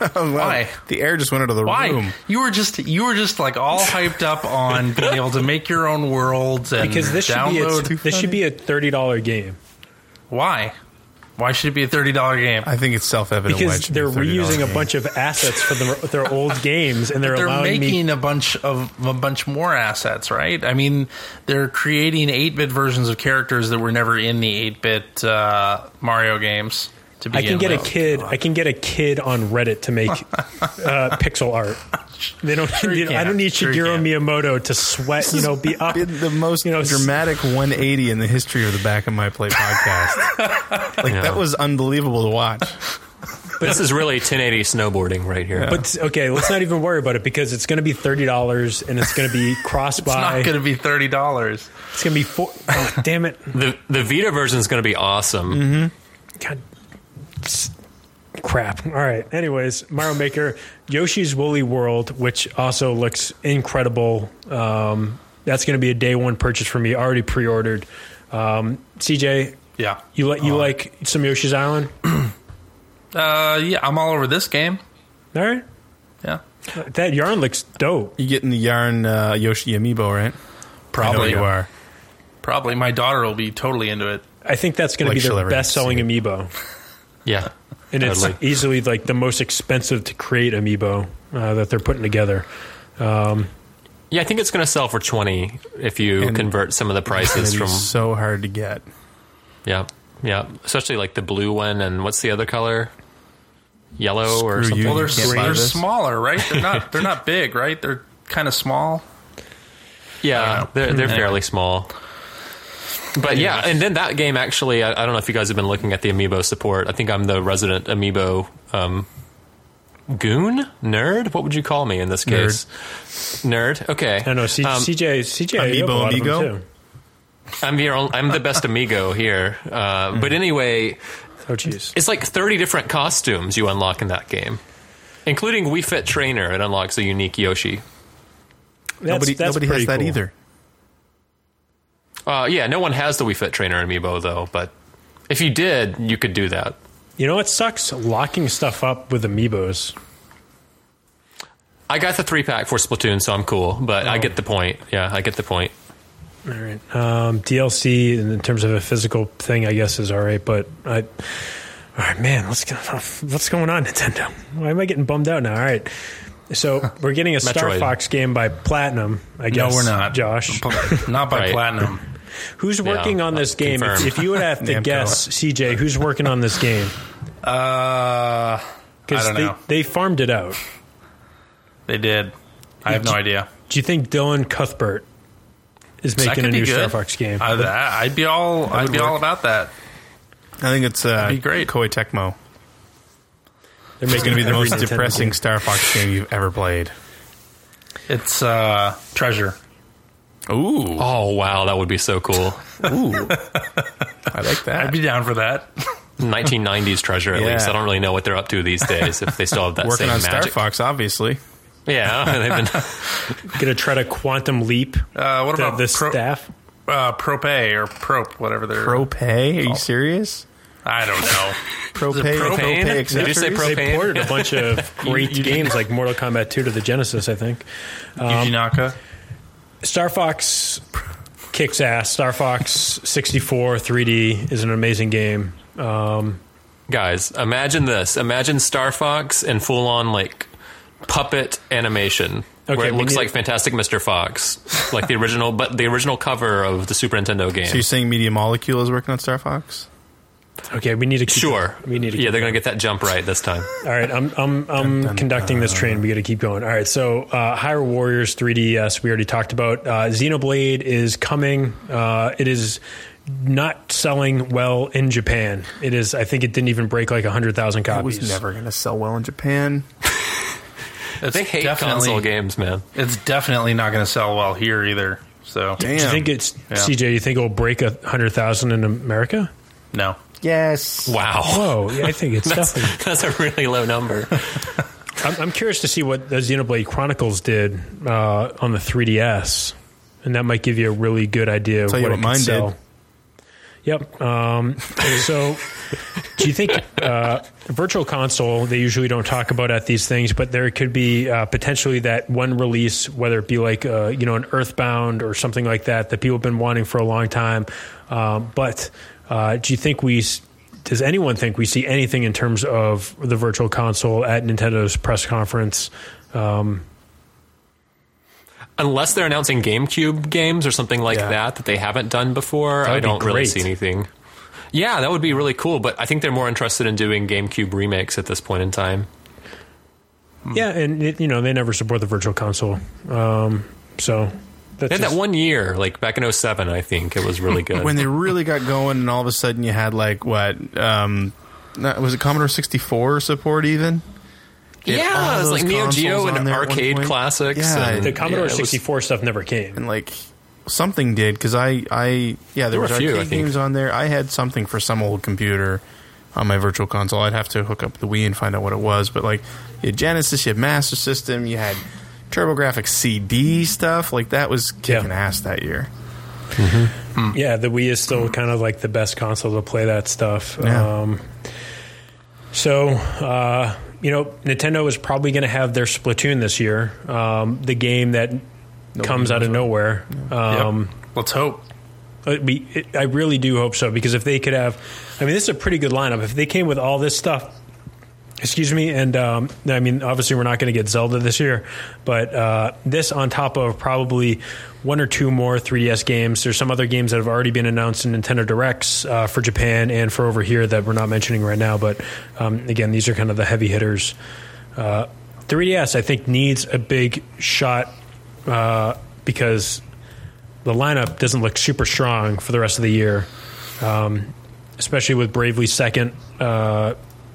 Oh, wow. Why? The air just went out of the Why room. you were just you were just like all hyped up on being able to make your own worlds and Because this should be a, this should be a thirty dollar game Why? Why should it be a thirty dollar game? I think it's self-evident. why it because they're a $30 reusing a bunch of assets for the, their old games and they're, they're allowing making me. a bunch of a bunch more assets, right? I mean, they're creating eight bit versions of characters that were never in the eight bit uh, Mario games. To I can get with. a kid. I can get a kid on Reddit to make uh, pixel art. They don't. Sure you I don't need Sure Shigeru can. Miyamoto to sweat. You know, be up. Did the most you know, dramatic 180 in the history of the Back in My Play podcast. like Yeah. that was unbelievable to watch. But this is really 1080 snowboarding right here. But okay, let's not even worry about it because it's going to be thirty dollars and it's going to be cross It's not going to be thirty dollars. It's going to be four. Oh, damn it! the the Vita version is going to be awesome. Mm-hmm. God, s- crap. All right. Anyways, Mario Maker, Yoshi's Woolly World, which also looks incredible. Um, that's going to be a day one purchase for me. Already pre-ordered. Um, CJ, Yeah. you like you like some Yoshi's Island? Uh, yeah, I'm all over this game. All right. Yeah. That yarn looks dope. You getting the yarn uh, Yoshi amiibo, right? I know Probably. you are. Probably. My daughter will be totally into it. I think that's going Like to be she'll their best selling amiibo. Yeah. And it's Totally. easily like the most expensive to create amiibo uh, that they're putting together. Um, Yeah, I think it's going to sell for 20 if you And convert some of the prices from so hard to get. Yeah. Yeah, especially like the blue one and what's the other color? Yellow or something. you. Well, they're can't they're smaller, right? They're not they're not big, right? They're kind of small. Yeah, they're they're Anyway. fairly small. But yeah, and then that game actually, I, I don't know if you guys have been looking at the amiibo support. I think I'm the resident amiibo um, goon nerd. What would you call me in this case? Nerd. Okay. I don't know. C- Um, CJ, CJ, Amiibo you have a lot of them, Amigo? I'm your own, I'm the best amigo here. Uh, But anyway, Oh, jeez. it's like 30 different costumes you unlock in that game, including Wii Fit Trainer. It unlocks a unique Yoshi. That's, nobody that's nobody has that cool. either. Uh, yeah, no one has the Wii Fit Trainer amiibo though. But if you did, you could do that. You know what sucks? Locking stuff up with amiibos. I got the three pack for Splatoon, so I'm cool. But I get the point. Yeah, I get the point. All right. Um, DLC in terms of a physical thing, I guess, is all right. But I, all right, man, let's go. What's going on, Nintendo? Why am I getting bummed out now? All right. So we're getting a Star Metroid. Fox game by Platinum. I No, guess. we're not, Josh. Not by Right. platinum. Who's working on this game? If, confirmed. if you would have to Namco. guess, CJ, who's working on this game? Uh, I Because don't they, know. they farmed it out. They did. I have no idea. Do you think Dylan Cuthbert is That making could a be new good. Star Fox game? I, that- I'd be all. I'd be all about that. I think it's uh, be great. Koei Tecmo. They're It's making going to be the most Nintendo depressing game. Star Fox game you've ever played. It's uh, treasure. Ooh, Oh wow, that would be so cool. ooh, I like that. I'd be down for that. 1990s treasure at Yeah. least. I don't really know what they're up to these days. If they still have that Working same on Star. Fox, obviously. Yeah, they've been. Gonna try to quantum leap Uh, what the, about the pro, staff. uh, Propay or Prop, whatever they're. Pro Pay? Are you serious? I don't know. Pro Is it Pay? propane? Did you say pro- They ported a bunch of great You- you- games like Mortal Kombat 2 to the Genesis, I think. Yuji Naka. Star Fox kicks ass. Star Fox 64 3D is an amazing game. Um, Guys, imagine this. Imagine Star Fox in full on like puppet animation. Okay, where it looks need- like Fantastic Mr. Fox, like the original, but the original cover of the Super Nintendo game. So you're saying Media Molecule is working on Star Fox? Okay, we need to keep sure, We need to yeah, they're gonna get that jump right this time. All right, I'm I'm I'm dun, conducting this train. We got to keep going. All right, so uh, Hyrule Warriors 3DS we already talked about. Uh, Xenoblade is coming. Uh, it is not selling well in Japan. It is. I think it didn't even break like hundred thousand copies. It was never going to sell well in Japan. It's They hate definitely- console games, man. It's definitely not going to sell well here either. So Damn. Do you think it's Yeah. CJ? You think it'll break a hundred thousand in America? no. Yes. Wow. Whoa, yeah, I think it's That's, definitely. that's a really low number. I'm, I'm curious to see what the Xenoblade Chronicles did uh, on the 3DS, and that might give you a really good idea of Tell what you it what mine could sell. did. Yep. Um, so, do you think uh, virtual console? They usually don't talk about at these things, but there could be uh, potentially that one release, whether it be like uh, you know an Earthbound or something like that, that people have been wanting for a long time. Um, but uh, do you think we? Does anyone think we see anything in terms of the virtual console at Nintendo's press conference? Um, Unless they're announcing GameCube games or something like Yeah. that that they haven't done before, I don't really see anything. Yeah, that would be really cool, but I think they're more interested in doing GameCube remakes at this point in time. Yeah, and it, you know they never support the virtual console, um, so that's They had just- that one year, like back in 07, I think it was really good. When they really got going, and all of a sudden you had like what? Um, not- was it Commodore 64 support even? They yeah, it was like Neo Geo and there at one arcade classics. Yeah, and, the Commodore yeah, it was- 64 stuff never came. and like something did because I I yeah there, There was were a few, arcade I games on there. I had something for some old computer on my virtual console. I'd have to hook up the Wii and find out what it was. But like you had Genesis, you had Master System, you had TurboGrafx CD stuff. Like that was kicking Yeah. ass that year. Yeah, the Wii is still kind of like the best console to play that stuff. Yeah. Um, so, uh, you know, Nintendo is probably going to have their Splatoon this year, um, the game that comes out of nowhere. Um, Let's hope. Be- it- I really do hope so because if they could have, I mean, this is a pretty good lineup. If they came with all this stuff, excuse me, and um, I mean, obviously, we're not going to get Zelda this year, but uh, this on top of probably one or two more 3DS games. There's some other games that have already been announced in Nintendo Directs uh, for Japan and for over here that we're not mentioning right now. But um, again, these are kind of the heavy hitters. Uh, 3DS, I think, needs a big shot uh, because the lineup doesn't look super strong for the rest of the year, um, especially with Bravely second.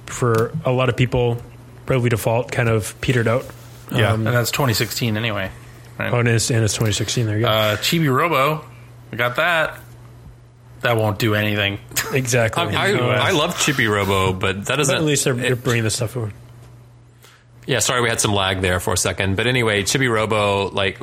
For a lot of people, Bravely Default kind of petered out. Yeah. Um, And that's 2016 anyway. Right? oh, and it's, and it's 2016. There you go. Uh, Chibi Robo, we got that. That won't do anything. exactly. I, I, I love Chibi Robo, but that doesn't. at least they're, they're bringing this stuff over. Yeah, sorry, we had some lag there for a second. But anyway, Chibi Robo, like,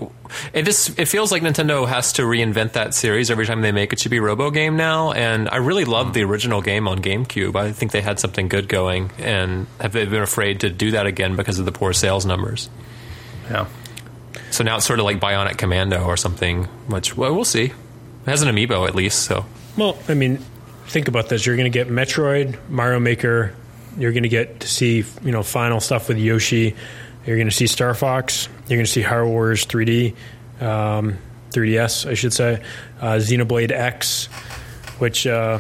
it just it feels like Nintendo has to reinvent that series every time they make a Chibi Robo game now. And I really loved the original game on GameCube. I think they had something good going, and have they been afraid to do that again because of the poor sales numbers. Yeah. So now it's sort of like Bionic Commando or something, which well, we'll see. It has an amiibo at least, so Well, I mean, think about this. You're going to get Metroid, Mario Maker. You're going to get to see, you know, final stuff with Yoshi. You're going to see Star Fox. You're going to see Hyrule Warriors 3D, um, 3DS, I should say. Uh, Xenoblade X, which, uh,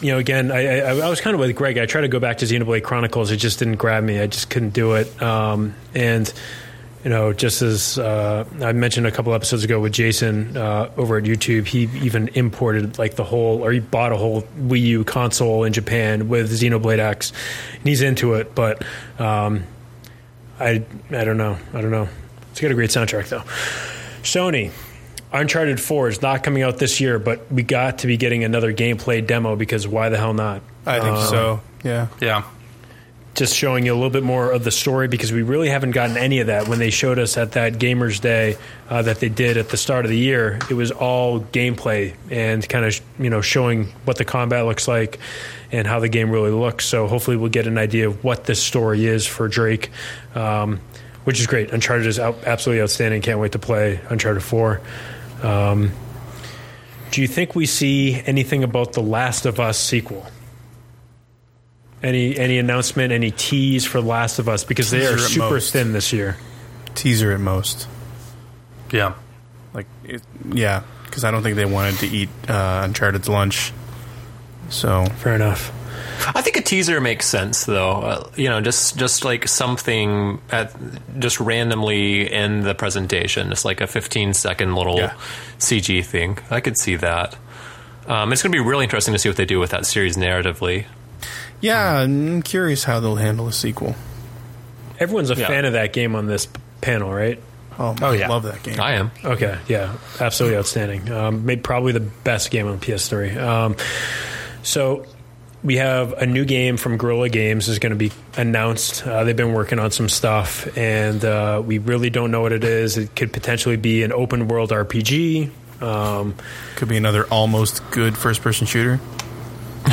you know, again, I, I, I was kind of with Greg. I tried to go back to Xenoblade Chronicles. It just didn't grab me. I just couldn't do it. Um, and you know, just as uh, I mentioned a couple episodes ago with Jason uh, over at YouTube, he even imported like the whole, or he bought a whole Wii U console in Japan with Xenoblade X, and he's into it. But um, I, I don't know, I don't know. It's got a great soundtrack though. Sony, Uncharted Four is not coming out this year, but we got to be getting another gameplay demo because why the hell not? I think Um, so. Yeah. Yeah. Just showing you a little bit more of the story because we really haven't gotten any of that. When they showed us at that gamers day uh, that they did at the start of the year it was all gameplay and kind of you know showing what the combat looks like and how the game really looks. So hopefully we'll get an idea of what this story is for drake um, which is great. Uncharted is out, absolutely outstanding. Can't wait to play uncharted 4 um, do you think we see anything about the last of us sequel any any announcement, any tease for Last of Us because they are Teaser at super most. thin this year. Teaser at most. Yeah. Like, it, yeah, because I don't think they wanted to eat uh, Uncharted's lunch. So Fair enough. I think a teaser makes sense, though. Uh, you know, just just like something at just randomly in the presentation, just like a 15 second little Yeah. CG thing. I could see that. Um, it's going to be really interesting to see what they do with that series narratively. Yeah, I'm curious how they'll handle a sequel. everyone's a Yeah. fan of that game on this panel, right? Oh, Oh, yeah. love that game. I am. Okay, yeah, absolutely outstanding. Um, made probably the best game on PS3. Um, so we have a new game from Guerrilla Games is going to be announced. Uh, they've been working on some stuff, and uh, we really don't know what it is. It could potentially be an open world RPG. Um, Could be another almost good first person shooter.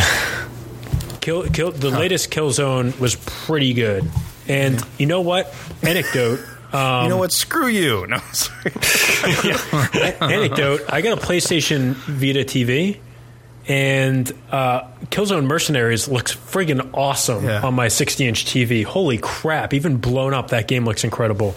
Kill, kill, the latest Killzone was pretty good, and you know what? Anecdote. Um, you know what? Screw you. No, sorry. anecdote. I got a PlayStation Vita TV, and uh, Killzone Mercenaries looks friggin' awesome Yeah. on my 60 inch TV. Holy crap! Even blown up, that game looks incredible.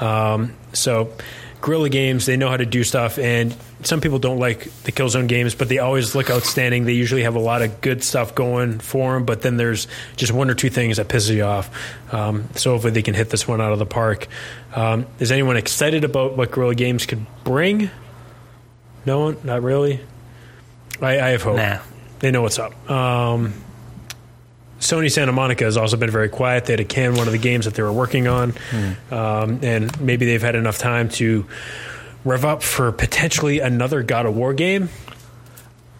Um, so, Guerrilla Games, they know how to do stuff, and some people don't like the Killzone games, but they always look outstanding. They usually have a lot of good stuff going for them, but then there's just one or two things that pisses you off. Um, so hopefully they can hit this one out of the park. Um, is anyone excited about what Guerrilla Games could bring? No one, not really. I, I have hope. Nah. They know what's up. Um, Sony Santa Monica has also been very quiet. They had to can one of the games that they were working on, um, and maybe they've had enough time to rev up for potentially another God of War game.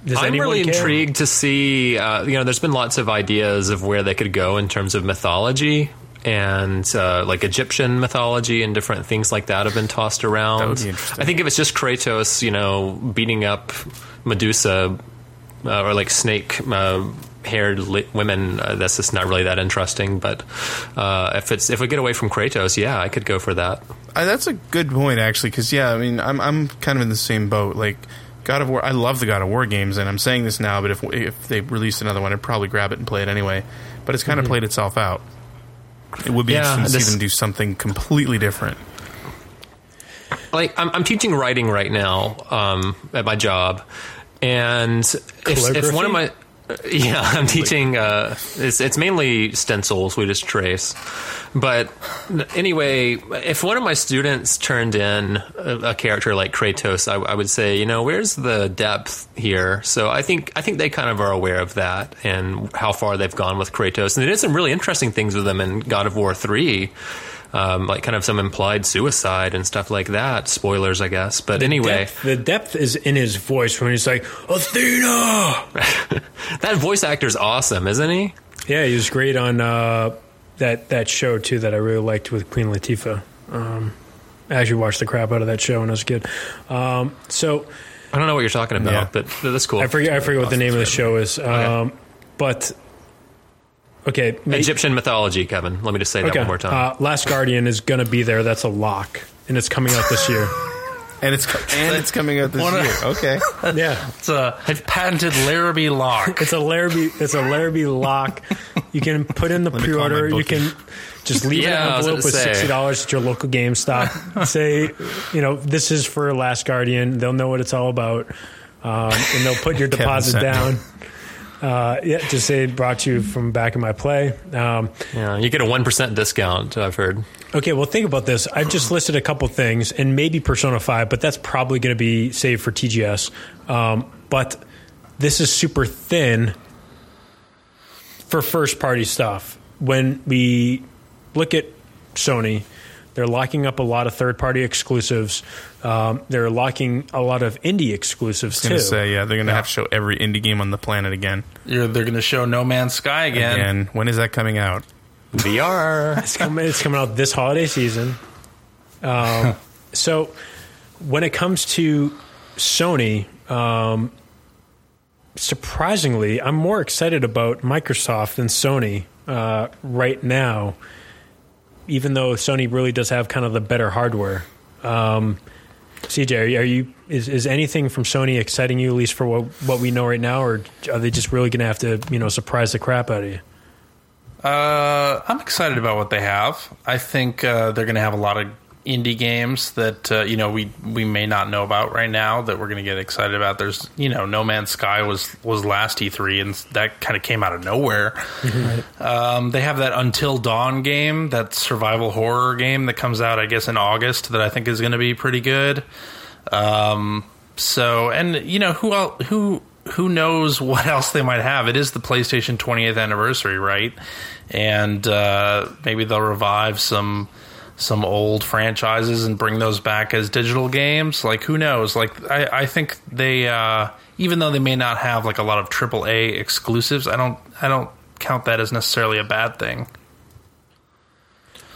Does I'm really care? intrigued to see. Uh, you know, there's been lots of ideas of where they could go in terms of mythology and uh, like Egyptian mythology and different things like that have been tossed around. That would be. I think if it's just Kratos, you know, beating up Medusa uh, or like snake. Uh, haired li- women uh, that's just not really that interesting but uh, if it's if we get away from kratos yeah i could go for that I, that's a good point, actually, because yeah, I mean, I'm I'm kind of in the same boat. Like God of War, I love the God of War games, and I'm saying this now, but if if they released another one, I'd probably grab it and play it anyway. But it's kind of played itself out. It would be Yeah, interesting to this- see them do something completely different. like I'm, I'm teaching writing right now um, at my job, and if, if one of my yeah, I'm teaching. Uh, it's, it's mainly stencils. We just trace, but anyway, if one of my students turned in a, a character like Kratos, I, I would say, you know, where's the depth here? So I think I think they kind of are aware of that and how far they've gone with Kratos, and they did some really interesting things with them in God of War three um, like kind of some implied suicide and stuff like that. Spoilers, I guess. But anyway, Depth- the depth is in his voice when he's like, Athena! that voice actor's awesome, isn't he? Yeah, he was great on uh, that, that show, too, that I really liked with Queen Latifah. Um, I actually watched the crap out of that show when I was a kid. Um, so I don't know what you're talking about, Yeah. but that's cool. I forget, I forget what the name of the show is. Um, But, okay. ma- Egyptian mythology, Kevin. Let me just say that okay. one more time. Uh, Last Guardian is going to be there. That's a lock. And it's coming out this year. And it's co- and it's coming out this One year. Okay, yeah. It's a patented Larrabee lock. It's a Larrabee. It's a Larrabee lock. You can put in the me call my pre-order. You can just leave Yeah, an envelope with say. sixty dollars at your local GameStop. Say, you know, this is for Last Guardian. They'll know what it's all about, um, and they'll put your deposit sent down. Uh, yeah, just say brought you from back in my play. Um, yeah, you get a one percent discount. I've heard. Okay, well, think about this. I've just listed a couple things, and maybe Persona 5, but that's probably going to be saved for TGS. Um, but this is super thin for first party stuff. When we look at Sony, they're locking up a lot of third party exclusives. Um, they're locking a lot of indie exclusives I was too. gonna say yeah, they're gonna have to show every indie game on the planet again. You're, they're going to show No Man's Sky again. And when is that coming out? VR. It's coming, it's coming out this holiday season. Um, so, when it comes to Sony, um, surprisingly, I'm more excited about Microsoft than Sony uh, right now, even though Sony really does have kind of the better hardware. Um, CJ, are you, is, is anything from Sony exciting you, at least for what, what we know right now, or are they just really going to have to, you know, surprise the crap out of you? Uh, I'm excited about what they have. I think uh, they're going to have a lot of indie games that uh, you know we we may not know about right now that we're going to get excited about. There's you know No Man's Sky was was last E3 and that kind of came out of nowhere. Um, they have that Until Dawn game, that survival horror game that comes out I guess in August that I think is going to be pretty good. Um, so and you know who el who who knows what else they might have? It is the PlayStation 20th anniversary, right? And uh, maybe they'll revive some some old franchises and bring those back as digital games. Like who knows? Like I, I think they, uh, even though they may not have like a lot of AAA exclusives, I don't I don't count that as necessarily a bad thing.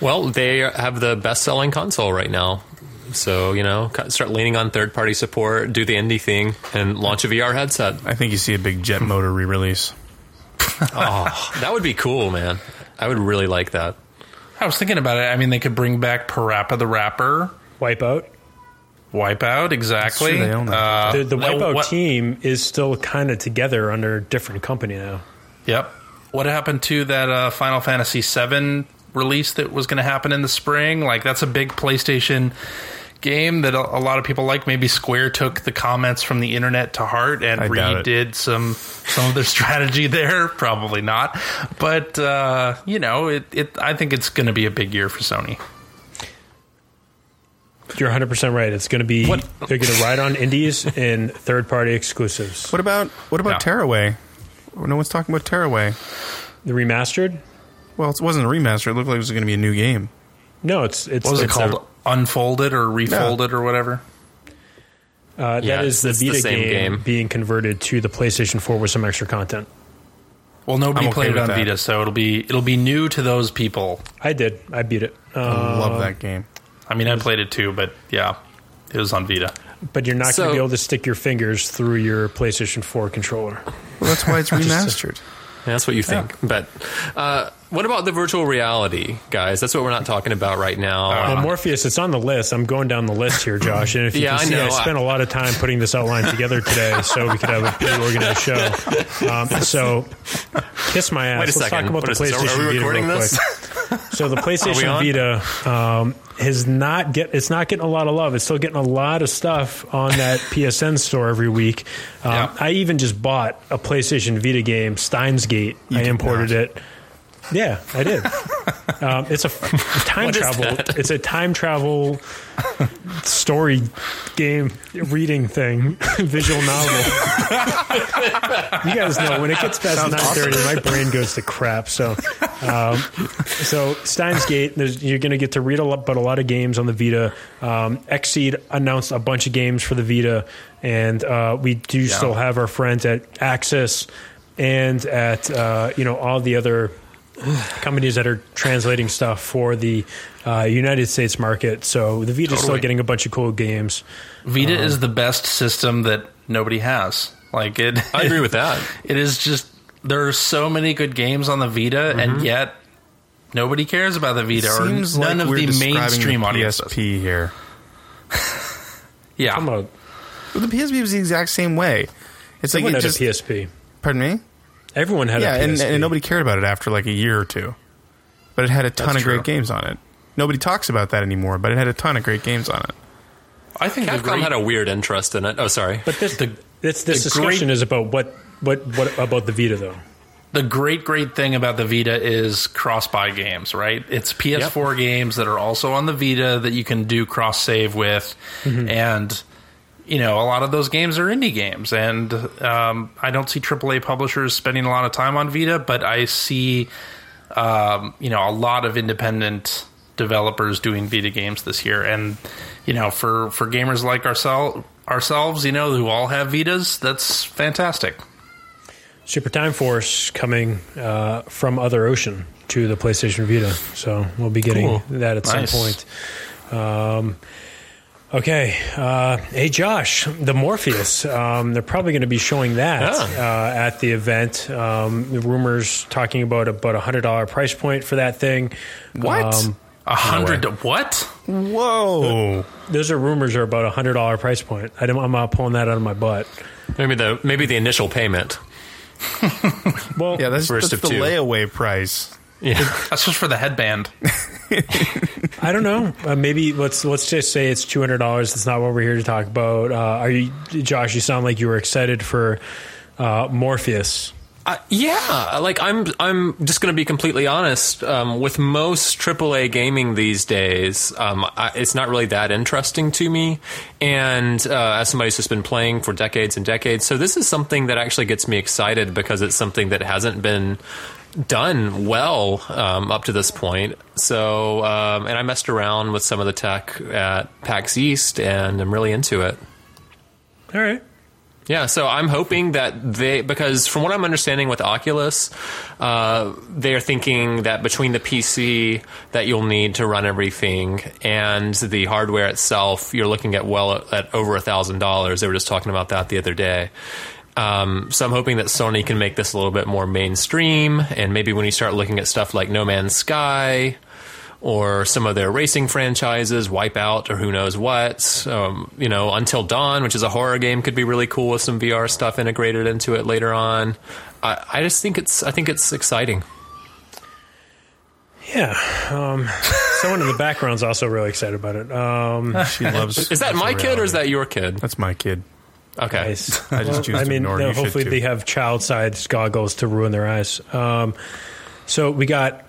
Well, they have the best selling console right now. So, you know, start leaning on third party support, do the indie thing, and launch a VR headset. I think you see a big Jet Moto re release. oh, that would be cool, man. I would really like that. I was thinking about it. I mean, they could bring back Parappa the Rapper, Wipeout. Wipeout, exactly. Sure they. Uh, The, the what- Wipeout what- team is still kind of together under a different company now. Yep. What happened to that uh, Final Fantasy VII release that was going to happen in the spring? Like, that's a big PlayStation game that a, a lot of people like. Maybe Square took the comments from the internet to heart and I redid some some of their strategy there. Probably not, but uh, you know, it, it. I think it's going to be a big year for Sony. You're 100 percent right. It's going to be What- they're going to ride on indies and third party exclusives. What about what about Yeah. Tearaway? No one's talking about Tearaway. The remastered? Well, it wasn't a remaster. It looked like it was going to be a new game. No, it's it's What was it it's called? Unfolded or refolded or whatever. A, uh, Yeah, that is the it's the Vita same game, game. being converted to the PlayStation 4 with some extra content. Well, nobody okay played it on that. Vita, so it'll be it'll be new to those people. I did. I beat it. I Uh, love that game. I mean, I played it too, but yeah, it was on Vita. but you're not going to be able to stick your fingers through your PlayStation 4 controller. Well, that's why it's remastered. Yeah, that's what you think. But uh, what about the virtual reality, guys? That's what we're not talking about right now. Well, Morpheus, it's on the list. I'm going down the list here, Josh. And if you Yeah, can see, I, know. spent a lot of time putting this outline together today so we could have a pretty organized show. Um, so, kiss my ass. Wait a Let's second. talk about What the is this? PlayStation Are we Vita recording real this? quick. So the PlayStation? Vita um, is not get it's not getting a lot of love. It's still getting a lot of stuff on that PSN store every week. Um, Yeah. I even just bought a PlayStation Vita game, Steins Gate. I imported not. it. Yeah, I did. um, it's a f- time What travel. It's a time travel story game reading thing, visual novel. you guys know when it gets past nine thirty, my brain goes to crap. So, um, so Steins Gate, there's, you're going to get to read a lot, but a lot of games on the Vita. Um, Xseed announced a bunch of games for the Vita, and uh, we do still have our friends at Aksys and at uh, you know all the other companies that are translating stuff for the uh, United States market. So the Vita's still Totally. getting a bunch of cool games. Vita Uh-huh. is the best system that nobody has. Like it, I agree with that. It is just there are so many good games on the Vita, Mm-hmm. and yet nobody cares about the Vita or Seems none like of we're the describing mainstream the audience. PSP here. Yeah, I'm a, Well, the PSP was the exact same way. It's like everyone it had just. a PSP. Pardon me. Everyone had Yeah, a and, PSP. and nobody cared about it after like a year or two. But it had a ton That's of great games on it. Nobody talks about that anymore, but it had a ton of great games on it. I think the Capcom great, had a weird interest in it. Oh, sorry. But this, The- this, this the discussion great- is about what, what, what about the Vita though? the great great thing about the Vita is cross buy games, right? It's PS4 games that are also on the Vita that you can do cross save with, Mm-hmm. and you know a lot of those games are indie games, and um, I don't see AAA publishers spending a lot of time on Vita, but I see um, you know a lot of independent developers doing Vita games this year, and you know for for gamers like ourselves ourselves, you know who all have Vitas, that's fantastic. Super Time Force coming uh, from Other Ocean to the PlayStation Vita. So we'll be getting Cool. that at Nice. some point. Um, okay. Uh, hey, Josh, the Morpheus. Um, they're probably going to be showing that uh, at the event. Um, the rumors talking about about a $100 price point for that thing. What? Um, A hundred what? Whoa! those are rumors are about a $100 price point. I don't, I'm not pulling that out of my butt. Maybe the maybe the initial payment. Well, Yeah, that's, First that's of the two. layaway price. Yeah. That's just for the headband. I don't know. Uh, maybe let's let's just say it's two hundred dollars. That's not what we're here to talk about. Uh, are you, Josh? You sound like you were excited for uh, Morpheus. Uh, yeah, like I'm. I'm just going to be completely honest. Um, with most AAA gaming these days, um, I, it's not really that interesting to me. And uh, as somebody who's just been playing for decades and decades, so this is something that actually gets me excited because it's something that hasn't been done well um, up to this point. So, um, and I messed around with some of the tech at PAX East, and I'm really into it. All right. Yeah, so I'm hoping that they, because from what I'm understanding with Oculus, uh, they're thinking that between the PC that you'll need to run everything and the hardware itself, you're looking at well at over a thousand dollars. They were just talking about that the other day. Um, so I'm hoping that Sony can make this a little bit more mainstream, and maybe when you start looking at stuff like No Man's Sky or some of their racing franchises, Wipeout, or who knows what. Um, you know, Until Dawn, which is a horror game, could be really cool with some VR stuff integrated into it later on. I, I just think it's I think it's exciting. Yeah. Um, someone in the background's also really excited about it. Um, She loves. Is that my kid or is that your kid? That's my kid. Okay. nice. I just choose I to mean, ignore. no, You should hopefully too. they have child-sized goggles to ruin their eyes. Um, so we got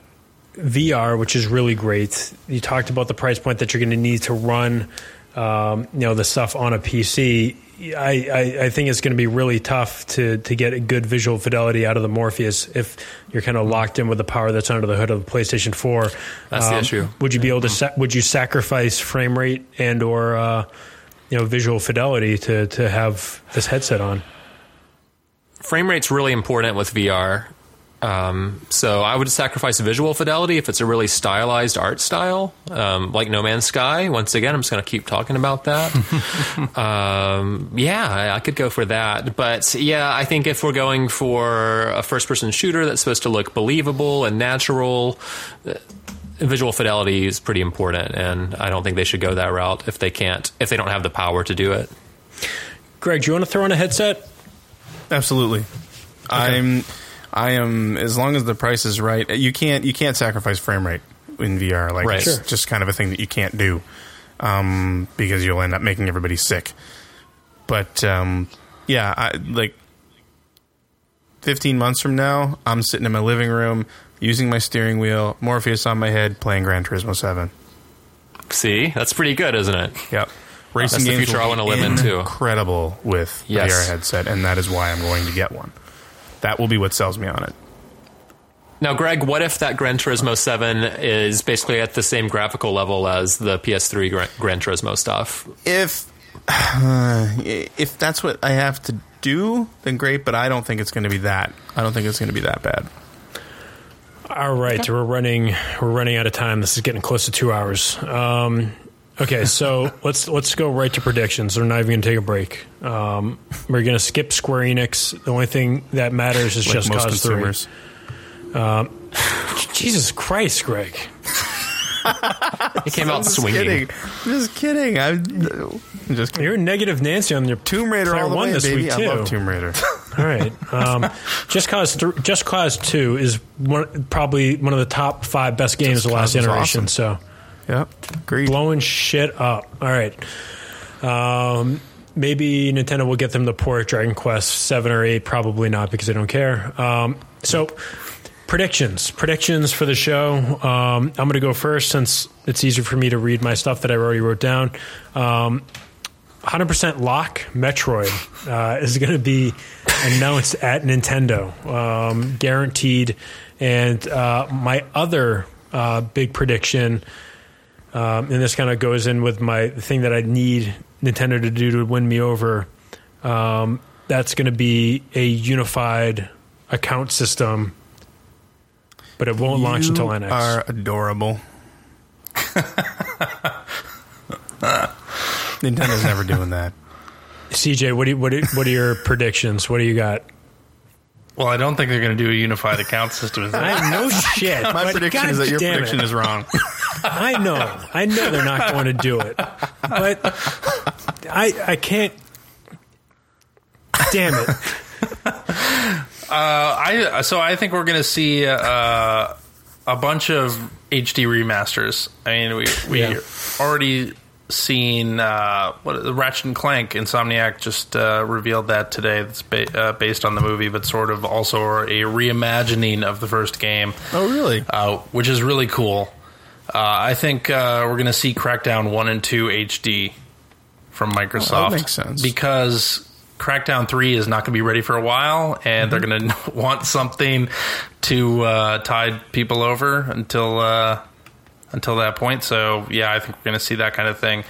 VR, which is really great. You talked about the price point that you're going to need to run, um, you know, the stuff on a PC. I, I, I think it's going to be really tough to to get a good visual fidelity out of the Morpheus if you're kind of locked in with the power that's under the hood of the PlayStation 4. That's the issue. Would you be able to sa- would you sacrifice frame rate and or uh, you know visual fidelity to to have this headset on? frame rate's really important with VR. Um, so I would sacrifice visual fidelity if it's a really stylized art style, um, like No Man's Sky. Once again, I'm just going to keep talking about that. um, yeah, I, could go for that. But yeah, I think if we're going for a first-person shooter that's supposed to look believable and natural, visual fidelity is pretty important, and I don't think they should go that route if they can't, if they don't have the power to do it. Greg, do you want to throw on a headset? Absolutely. I'm I am as long as the price is right. You can't you can't sacrifice frame rate in VR. Like Right. it's Sure. just kind of a thing that you can't do. Um, because you'll end up making everybody sick. But um, yeah, I like 15 months from now, I'm sitting in my living room using my steering wheel, Morpheus on my head, playing Gran Turismo 7. See, that's pretty good, isn't it? Yep. Racing That's the games future I wanna live in, too. Incredible with the Yes. VR headset, and that is why I'm going to get one. That will be what sells me on it. Now, Greg, what if that Gran Turismo 7 is basically at the same graphical level as the PS3 Gran, Gran Turismo stuff? If if that's what I have to do, then great. But I don't think it's going to be that. I don't think it's going to be that bad. All right, we're running we're running out of time. This is getting close to two hours. Um, okay, so let's let's go right to predictions. We're not even going to take a break. Um, we're going to skip Square Enix. The only thing that matters is Like just most Cause consumers. Three. Jesus Christ, Greg! It came out I'm swinging. kidding. I'm just kidding. I'm, I'm just kidding. You're negative Nancy on your Tomb Raider Player all the One way, this baby. week I too. love Tomb Raider. All right. Um, Just Cause th- Just Cause Two is one, probably one of the top five best games Just of the last Cause generation. awesome. So yep. Agreed. blowing shit up. All right. Um, maybe Nintendo will get them to port Dragon Quest seven or eight. Probably not because they don't care. Um, so predictions, predictions for the show. Um, I'm going to go first since it's easier for me to read my stuff that I already wrote down. Um, 100% lock Metroid uh, is going to be announced at Nintendo, um, guaranteed. And uh, my other uh, big prediction, um, and this kind of goes in with my thing that I need Nintendo to do to win me over. Um, that's going to be a unified account system, but it won't launch until You NX. Are adorable. Nintendo's never doing that. CJ, what do you, what, do, what are your predictions? What do you got? Well, I don't think they're going to do a unified account system. I know shit. My but prediction is that your prediction it. is wrong. I know. I know they're not going to do it. But I I can't Damn it. I so I think we're going to see uh, a bunch of HD remasters. I mean, we we Yeah. already seen uh, what Ratchet and Clank. Insomniac just uh, revealed that today. That's ba- uh, based on the movie, but sort of also a reimagining of the first game. Oh, really? Uh, which is really cool. Uh, I think uh, we're going to see Crackdown one and two HD from Microsoft. Oh, makes sense. because Crackdown three is not going to be ready for a while, and they're going to want something to uh, tide people over until uh, until that point. So yeah, I think we're going to see that kind of thing.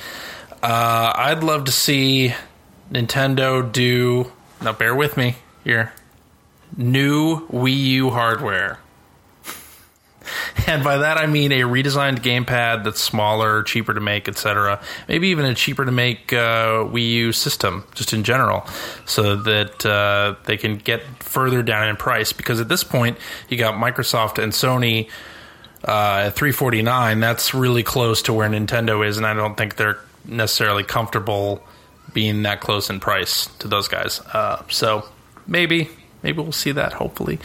Uh, I'd love to see Nintendo do. Now, bear with me here. New Wii U hardware. And by that I mean a redesigned gamepad that's smaller, cheaper to make, etc. Maybe even a cheaper to make uh, Wii U system, just in general, so that uh, they can get further down in price. Because at this point, you got Microsoft and Sony uh, at 349. That's really close to where Nintendo is, and I don't think they're necessarily comfortable being that close in price to those guys. Uh, so maybe, maybe we'll see that. Hopefully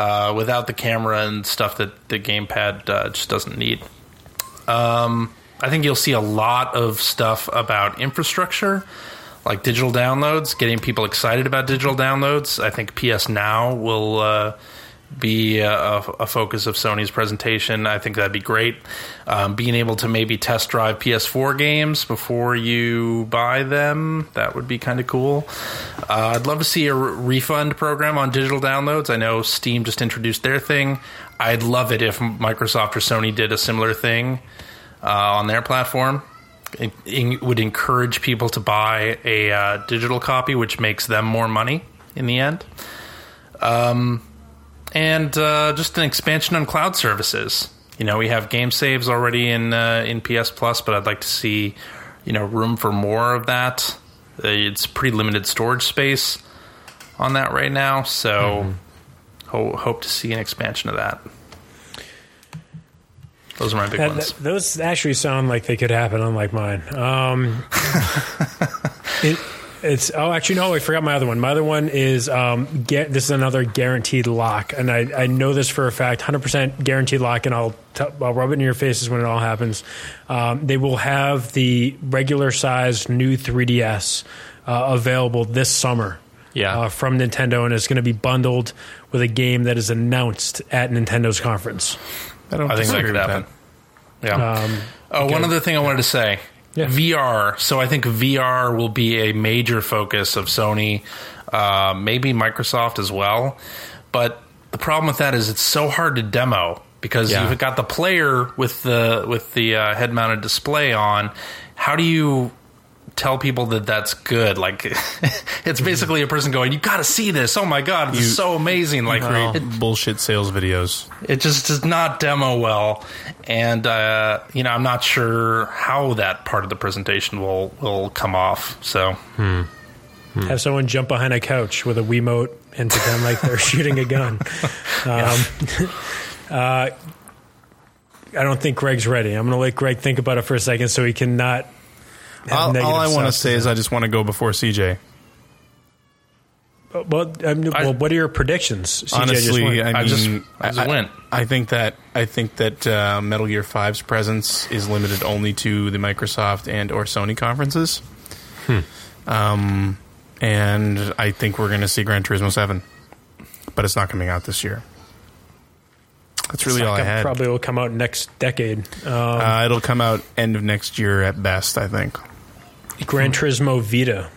uh, without the camera and stuff that the gamepad uh, just doesn't need. Um, I think you'll see a lot of stuff about infrastructure, like digital downloads, getting people excited about digital downloads. I think PS Now will uh, be a, a focus of Sony's presentation. I think that'd be great. Um, being able to maybe test drive PS4 games before you buy them, that would be kind of cool. Uh, I'd love to see a re- refund program on digital downloads. I know Steam just introduced their thing. I'd love it if Microsoft or Sony did a similar thing uh, on their platform. It, it would encourage people to buy a uh, digital copy, which makes them more money in the end. Um, and uh, just an expansion on cloud services. You know, we have game saves already in uh, in PS Plus, but I'd like to see you know room for more of that. Uh, it's pretty limited storage space on that right now, so mm-hmm. ho- hope to see an expansion of that. Those are my big that, ones. That, those actually sound like they could happen, unlike mine. Um, it, it's oh, actually no, I forgot my other one. My other one is um, get this is another guaranteed lock, and I, I know this for a fact, hundred percent guaranteed lock, and I'll t- I'll rub it in your faces when it all happens. Um, they will have the regular size new 3ds uh, available this summer. Yeah. Uh, from Nintendo, and it's going to be bundled with a game that is announced at Nintendo's conference. I don't I think that could happen. That. Yeah. Um, oh, okay. one other thing I wanted to say. Yeah. VR. So I think VR will be a major focus of Sony, uh, maybe Microsoft as well. But the problem with that is it's so hard to demo because yeah. you've got the player with the with the uh, head mounted display on. How do you tell people that that's good. Like it's basically a person going, "You got to see this! Oh my god, it's so amazing!" Like it, bullshit sales videos. It just does not demo well, and uh, you know I'm not sure how that part of the presentation will will come off. So. Hmm. Hmm. Have someone jump behind a couch with a Wiimote and pretend like they're shooting a gun. Um, uh, I don't think Greg's ready. I'm going to let Greg think about it for a second so he can not all, all I want to say is I just want to go before CJ. Well, I mean, well, what are your predictions? CJ honestly, I mean, I, just, I, just went. I think that I think that uh, Metal Gear 5's presence is limited only to the Microsoft and or Sony conferences. Hmm. Um, and I think we're going to see Gran Turismo 7, but it's not coming out this year. That's really all I had. Probably will come out next decade. Um, uh, it'll come out end of next year at best, I think. Gran Turismo Vita.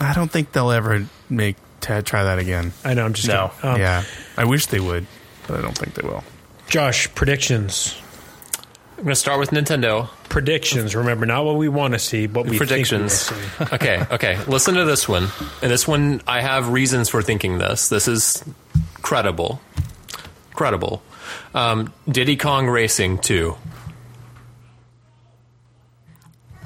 I don't think they'll ever make Ted try that again. I know. I'm just no. Um, yeah, I wish they would, but I don't think they will. Josh, predictions. I'm going to start with Nintendo. Predictions. Remember, not what we want to see, but we predictions. We okay, okay. Listen to this one. And this one, I have reasons for thinking this. This is credible credible. Um, Diddy Kong Racing 2.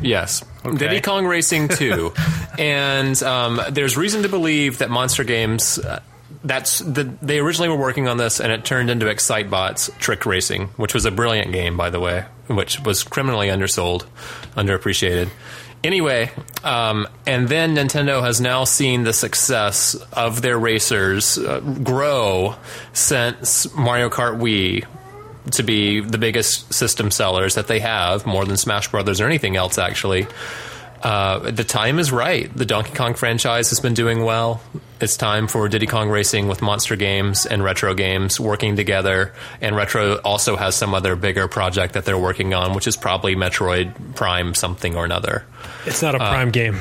Yes, okay. Diddy Kong Racing 2. and um, there's reason to believe that Monster Games. Uh, that's the, they originally were working on this, and it turned into Excitebots Trick Racing, which was a brilliant game, by the way, which was criminally undersold, underappreciated. Anyway, um, and then Nintendo has now seen the success of their racers uh, grow since Mario Kart Wii to be the biggest system sellers that they have, more than Smash Brothers or anything else, actually. Uh, the time is right. The Donkey Kong franchise has been doing well. It's time for Diddy Kong Racing with Monster Games and Retro Games working together. And Retro also has some other bigger project that they're working on, which is probably Metroid Prime something or another. It's not a Prime game.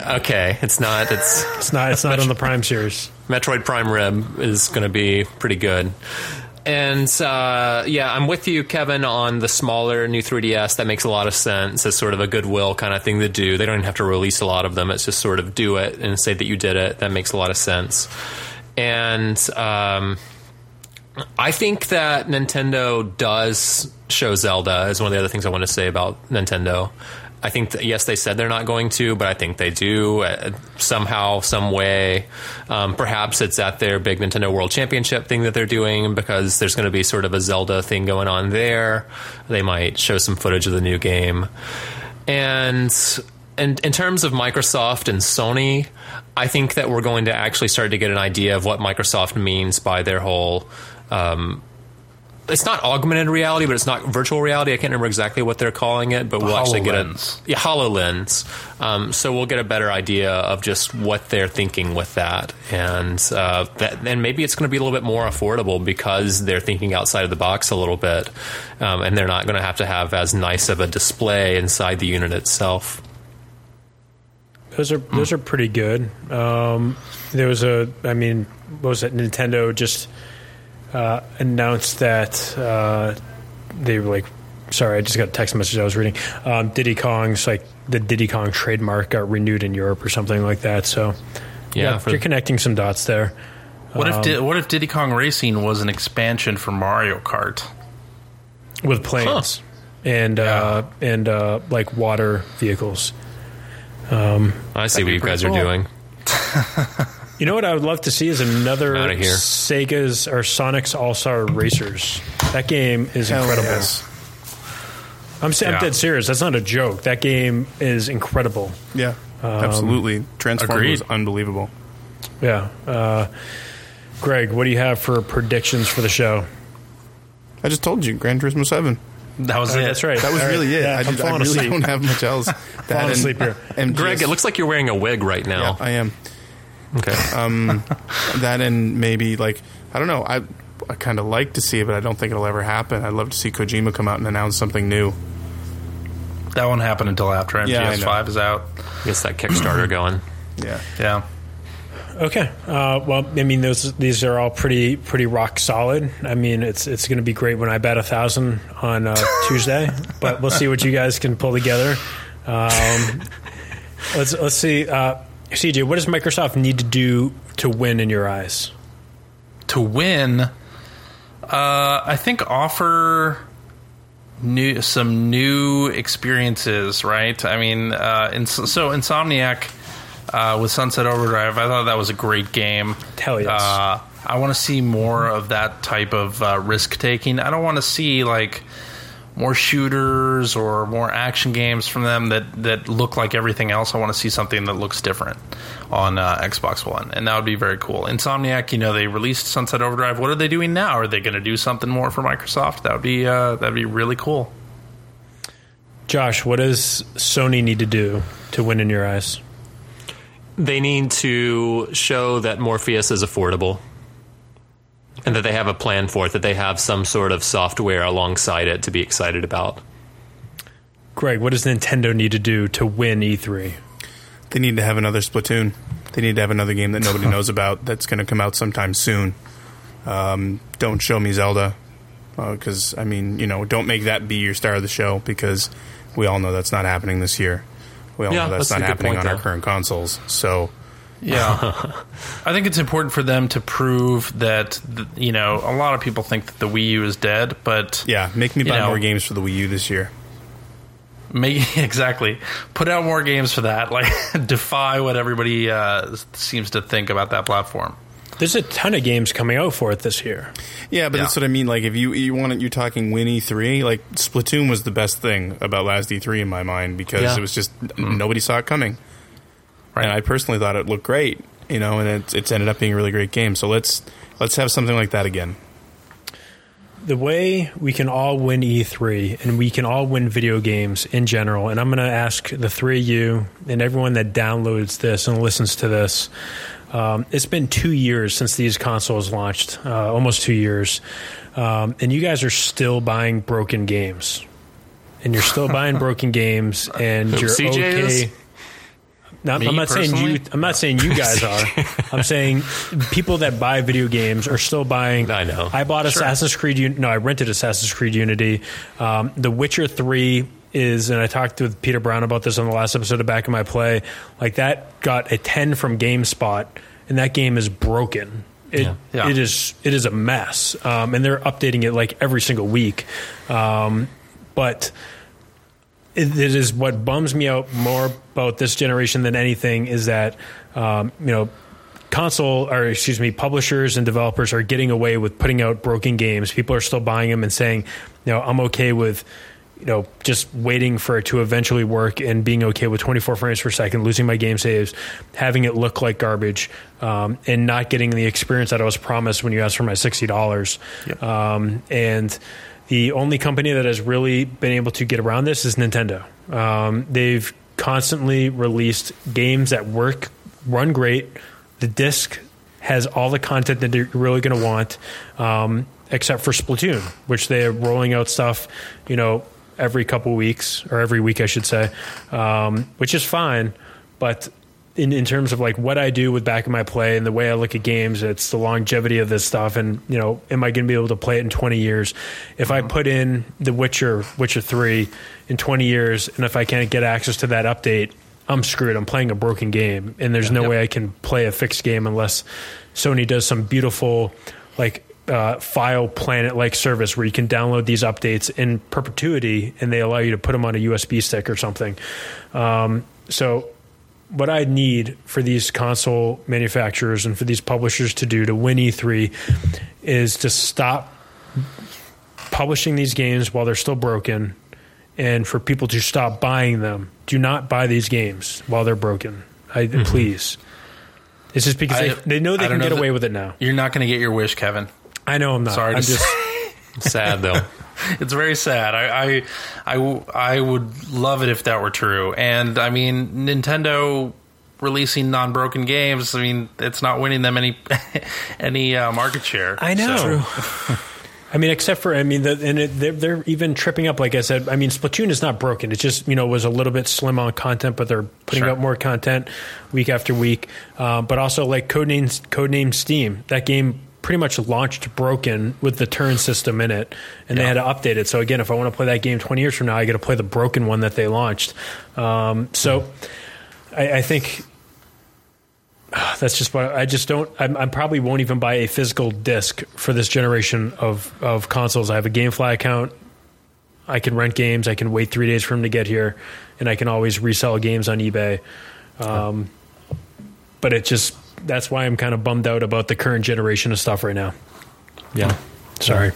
Okay, it's not. It's It's not. It's not on the Prime series. Metroid Prime Rib is going to be pretty good. And uh, yeah, I'm with you, Kevin, on the smaller new 3DS. That makes a lot of sense as sort of a goodwill kind of thing to do. They don't even have to release a lot of them. It's just sort of do it and say that you did it. That makes a lot of sense. And um, I think that Nintendo does show Zelda is one of the other things I want to say about Nintendo. I think yes, they said they're not going to, but I think they do uh, somehow, some way. Um, perhaps it's at their big Nintendo World Championship thing that they're doing because there's going to be sort of a Zelda thing going on there. They might show some footage of the new game. And in, in terms of Microsoft and Sony, I think that we're going to actually start to get an idea of what Microsoft means by their whole. Um, it's not augmented reality, but it's not virtual reality. I can't remember exactly what they're calling it, but we'll actually get a HoloLens. yeah, HoloLens. Um, so we'll get a better idea of just what they're thinking with that, and uh, that, and maybe it's going to be a little bit more affordable because they're thinking outside of the box a little bit, um, and they're not going to have to have as nice of a display inside the unit itself. Those are those are pretty good. Um, there was a, I mean, what was it? Nintendo just uh, announced that uh, they were like, sorry, I just got a text message I was reading. Um, Diddy Kong's like the Diddy Kong trademark got renewed in Europe or something like that. So Yeah, for- you're connecting some dots there. What Um, if Di- what if Diddy Kong Racing was an expansion for Mario Kart? with planes and uh, and uh, like water vehicles. I see what you guys are doing. You know what I would love to see is another Outta here. Sega's or Sonic's All Star Racers. That game is Hell incredible. yes. I'm, sa- I'm Yeah. dead serious. That's not a joke. That game is incredible. Yeah, absolutely. Transformers agreed. was unbelievable. Yeah. Uh, Greg, what do you have for predictions for the show? I just told you, Gran Turismo Seven. That was Oh, it. that's right. That was All right. really it. Yeah, I, I'm just, I falling really asleep. don't have much else. That Falling and- asleep here. And Greg, it looks like you're wearing a wig right yeah, now. I am. Okay. That and maybe like I don't know. I I kind of like to see it, but I don't think it'll ever happen. I'd love to see Kojima come out and announce something new. That won't happen until after MGS yeah, Five is out. Gets that Kickstarter going. Yeah. Yeah. Okay. Uh, well, I mean, those these are all pretty pretty rock solid. I mean, it's it's going to be great when I bet a thousand on uh, Tuesday, but we'll see what you guys can pull together. Um, let's let's see. Uh, CJ, what does Microsoft need to do to win in your eyes? to win, uh, I think offer new some new experiences. Right? I mean, uh, in, so Insomniac uh, with Sunset Overdrive, I thought that was a great game. Hell yes. Uh, I want to see more of that type of uh, risk taking. I don't want to see like more shooters or more action games from them that, that look like everything else. I want to see something that looks different on uh, Xbox One, and that would be very cool. Insomniac, you know, they released Sunset Overdrive. What are they doing now? Are they going to do something more for Microsoft? That would be uh, that'd be really cool. Josh, what does Sony need to do to win in your eyes? They need to show that Morpheus is affordable and that they have a plan for it, that they have some sort of software alongside it to be excited about. Greg, what does Nintendo need to do to win E E3? They need to have another Splatoon. They need to have another game that nobody knows about that's going to come out sometime soon. Um, don't show me Zelda because I mean, you know, don't make that be your star of the show because we all know that's not happening this year. We all Yeah, know that's, that's not happening point, on our current consoles. So Yeah, I think it's important for them to prove that you know a lot of people think that the Wii U is dead, but yeah, make me buy know. more games for the Wii U this year. Make exactly. Put out more games for that. Like defy what everybody uh, seems to think about that platform. There's a ton of games coming out for it this year. Yeah, but Yeah. that's what I mean. Like, if you you want it, you're talking Win E3. Like, Splatoon was the best thing about last E3 in my mind because Yeah. it was just nobody saw it coming. And I personally thought it looked great, you know, and it's, it's ended up being a really great game. So let's let's have something like that again. the way we can all win E3 and we can all win video games in general, and I'm going to ask the three of you and everyone that downloads this and listens to this. Um, it's been two years since these consoles launched, uh, almost two years, um, and you guys are still buying broken games, and you're still buying broken games, and you're CJ okay. No, I'm not saying you. I'm not saying you guys are. I'm saying people that buy video games are still buying. I know. I bought Assassin's Creed. No, I rented Assassin's Creed Unity. Um, the Witcher Three is, and I talked with Peter Brown about this on the last episode of Back in My Play. Like that got a 10 from GameSpot, and that game is broken. It, Yeah. Yeah. it is it is a mess, um, and they're updating it like every single week. Um, but it, it is what bums me out more about this generation than anything is that um, you know console or excuse me publishers and developers are getting away with putting out broken games. People are still buying them and saying you know i'm okay with you know just waiting for it to eventually work and being okay with 24 frames per second losing my game saves having it look like garbage um, and not getting the experience that i was promised when you asked for my $60 um, and the only company that has really been able to get around this is Nintendo. Um, they've constantly released games that work, run great. The disc has all the content that you're really going to want, um, except for Splatoon, which they're rolling out stuff, you know, every couple weeks or every week, I should say, um, which is fine. But in, in terms of like what I do with Back in My Play and the way I look at games, it's the longevity of this stuff. And, you know, am I going to be able to play it in 20 years? If I put in The Witcher, Witcher 3 in 20 years, and if I can't get access to that update, I'm screwed. I'm playing a broken game. And there's no way I can play a fixed game unless Sony does some beautiful, like, uh, FilePlanet like service where you can download these updates in perpetuity and they allow you to put them on a USB stick or something. Um, so what I need for these console manufacturers and for these publishers to do to win E3 is to stop publishing these games while they're still broken and for people to stop buying them. Do not buy these games while they're broken. I, mm-hmm. Please. It's just because I- they, they know they can know get away with it now. You're not going to get your wish, Kevin. I know I'm not. Sorry I'm just Sad though. It's very sad. I, I, I would love it if that were true. And I mean, Nintendo releasing non-broken games. I mean, it's not winning them any any uh, market share. I know. So- I mean, except for I mean, the, and it, they're, they're even tripping up. Like I said, I mean, Splatoon is not broken. It just you know was a little bit slim on content, but they're putting Sure. out more content week after week. Um, but also like codename codename Steam, that game pretty much launched broken with the turn system in it, and they had to update it. So again, if I want to play that game twenty years from now, I got to play the broken one that they launched. Um, so I, I think that's just why I just don't. I'm, I probably won't even buy a physical disc for this generation of of consoles. I have a GameFly account. I can rent games. I can wait three days for them to get here, and I can always resell games on eBay. Um, but it just that's why I'm kind of bummed out about the current generation of stuff right now. Yeah, sorry.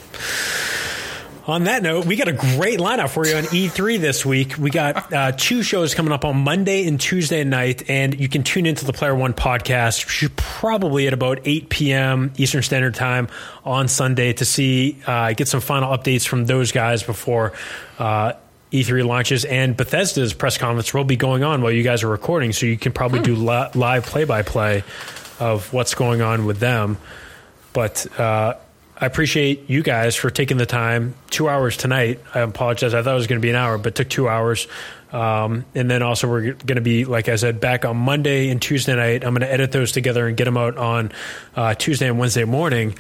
On that note, we got a great lineup for you on E3 this week. We got uh, two shows coming up on Monday and Tuesday night, and you can tune into the Player One podcast probably at about 8 p.m. Eastern Standard Time on Sunday to see uh, get some final updates from those guys before uh, E3 launches. And Bethesda's press conference will be going on while you guys are recording, so you can probably do li- live play by play of what's going on with them. But uh, I appreciate you guys for taking the time. Two hours tonight. I apologize. I thought it was going to be an hour, but it took two hours. Um, and then also we're going to be, like I said, back on Monday and Tuesday night. I'm going to edit those together and get them out on uh, Tuesday and Wednesday morning.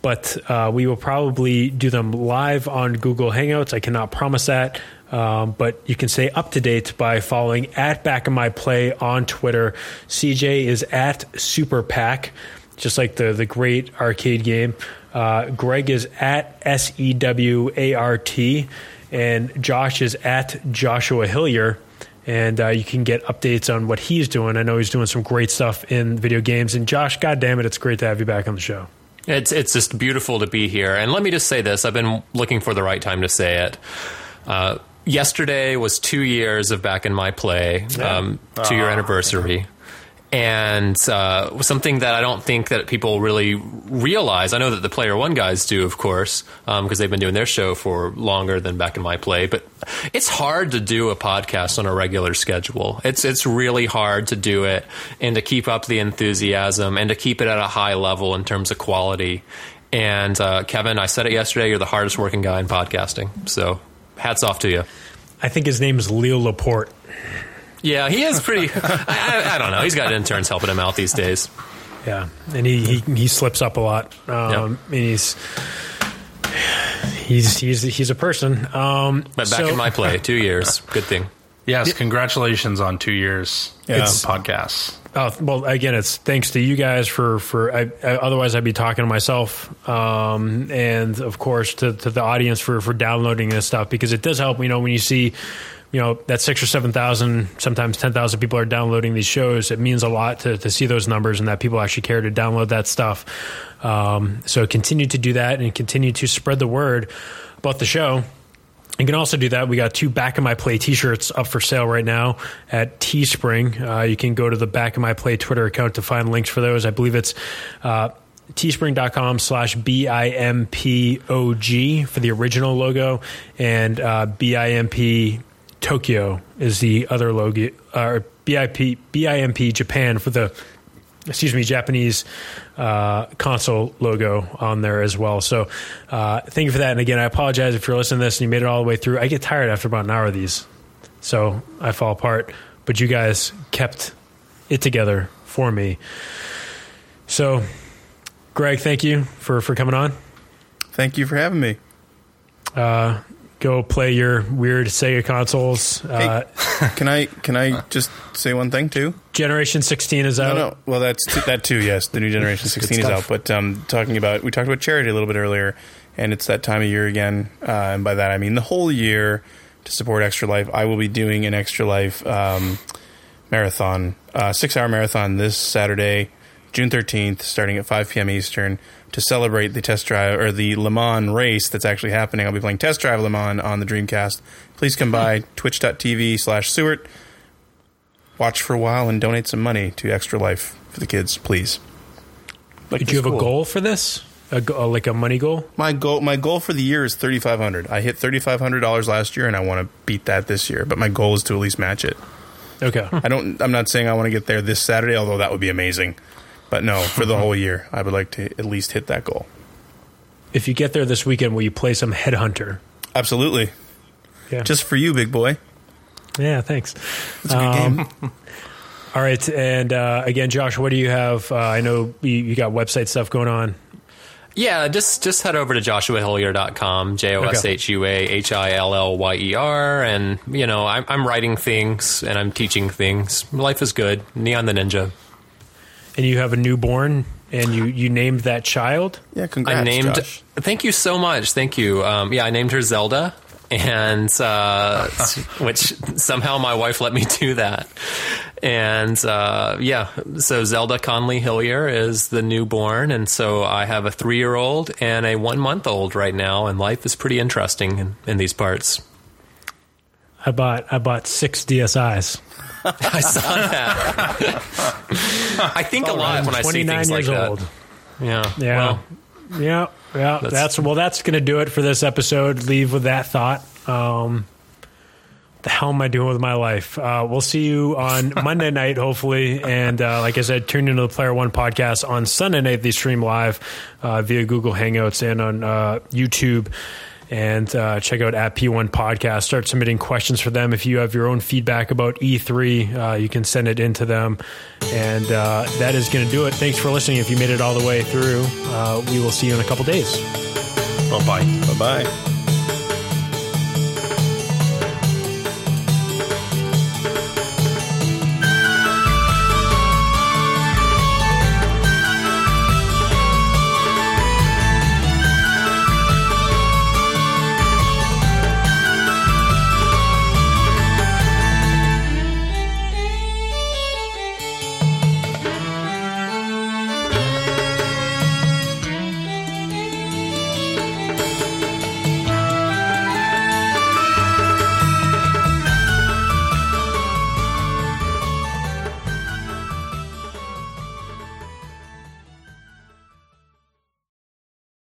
But uh, we will probably do them live on Google Hangouts. I cannot promise that. Um, but you can stay up to date by following at Back in My Play on Twitter. CJ is at Super Pack, just like the the great arcade game. Uh, Greg is at S E W A R T, and Josh is at Joshua Hillyer. And uh, you can get updates on what he's doing. I know he's doing some great stuff in video games. And Josh, God damn it, it's great to have you back on the show. It's it's just beautiful to be here. And let me just say this: I've been looking for the right time to say it. Uh, yesterday was two years of back in my play, um, two year anniversary, and uh, something that I don't think that people really realize. I know that the Player One guys do, of course, because um, they've been doing their show for longer than back in my play. But it's hard to do a podcast on a regular schedule. It's it's really hard to do it and to keep up the enthusiasm and to keep it at a high level in terms of quality. And uh, Kevin, I said it yesterday. You're the hardest working guy in podcasting. So hats off to you. I think his name is Leo Laporte. Yeah, he is pretty. I, I, don't know. He's got interns helping him out these days. Yeah, and he he, he slips up a lot. Um, yep. he's he's he's he's a person. Um, but back so, in my play, two years. Good thing. Yes, congratulations on two years. Yeah. It's podcasts. Oh, well, again, it's thanks to you guys for for. I, I, otherwise, I'd be talking to myself, um, and of course to, to the audience for for downloading this stuff because it does help. You know, when you see you know that six or seven thousand, sometimes ten thousand people are downloading these shows. It means a lot to, to see those numbers and that people actually care to download that stuff. Um, so continue to do that and continue to spread the word about the show. You can also do that. We got two Back in My Play T-shirts up for sale right now at Teespring. Uh, you can go to the Back in My Play Twitter account to find links for those. I believe it's uh, teespring.com slash B-I-M-P-O-G for the original logo and uh, B-I-M-P Tokyo is the other logo, or BIP, BIMP Japan for the, excuse me, Japanese uh, console logo on there as well. So uh, thank you for that. And again, I apologize if you're listening to this and you made it all the way through. I get tired after about an hour of these, so I fall apart. But you guys kept it together for me. So, Greg, thank you for, for coming on. Thank you for having me. Uh, go play your weird Sega consoles. Uh, can I can I just say one thing too? Generation 16 is out. No, no. Well, that's t- that too. Yes, the new Generation 16 is out. But um, talking about we talked about charity a little bit earlier, and it's that time of year again. Uh, and by that I mean the whole year to support Extra Life. I will be doing an Extra Life um, marathon, uh, six hour marathon this Saturday, June 13th, starting at 5 p.m. Eastern to celebrate the test drive or the Le Mans race that's actually happening. I'll be playing Test Drive Le Mans on the Dreamcast. Please come by hmm. twitch.tv slash Sewart. Watch for a while and donate some money to Extra Life for the kids, please. Like Did you have cool. a goal for this? A, uh, like a money goal? My goal, my goal for the year is thirty five hundred. I hit thirty five hundred dollars last year, and I want to beat that this year. But my goal is to at least match it. Okay. I don't. I'm not saying I want to get there this Saturday, although that would be amazing. But no, for the whole year, I would like to at least hit that goal. If you get there this weekend, will you play some Headhunter? Absolutely. Yeah. Just for you, big boy. Yeah, thanks. It's a good um, game. all right, and uh, again, Josh, what do you have? Uh, I know you, you, got website stuff going on. Yeah, just just head over to joshuahillyer.com, J O S H U A H I L L Y E R, and you know I'm, I'm writing things and I'm teaching things. Life is good. Neon the Ninja and you have a newborn and you you named that child. Yeah, congrats. I named. Josh. Thank you so much. Thank you. Um, yeah, I named her Zelda, and uh, which somehow my wife let me do that. And uh, yeah, so Zelda Conley Hillyer is the newborn, and so I have a three year old and a one month old right now, and life is pretty interesting in, in these parts. I bought I bought six DSIs. I saw that. I think a lot when I see things like old. that. Yeah. Yeah. Well, yeah. Yeah. That's, that's well. That's going to do it for this episode. Leave with that thought. Um, the hell am I doing with my life? Uh, we'll see you on Monday night, hopefully. And uh, like I said, tune into the Player One podcast on Sunday night. They stream live uh, via Google Hangouts and on uh, YouTube and uh, check out at P1 Podcast. Start submitting questions for them. If you have your own feedback about E3, uh, you can send it into them. And uh, that is going to do it. Thanks for listening. If you made it all the way through, uh, we will see you in a couple days. Bye bye. Bye bye.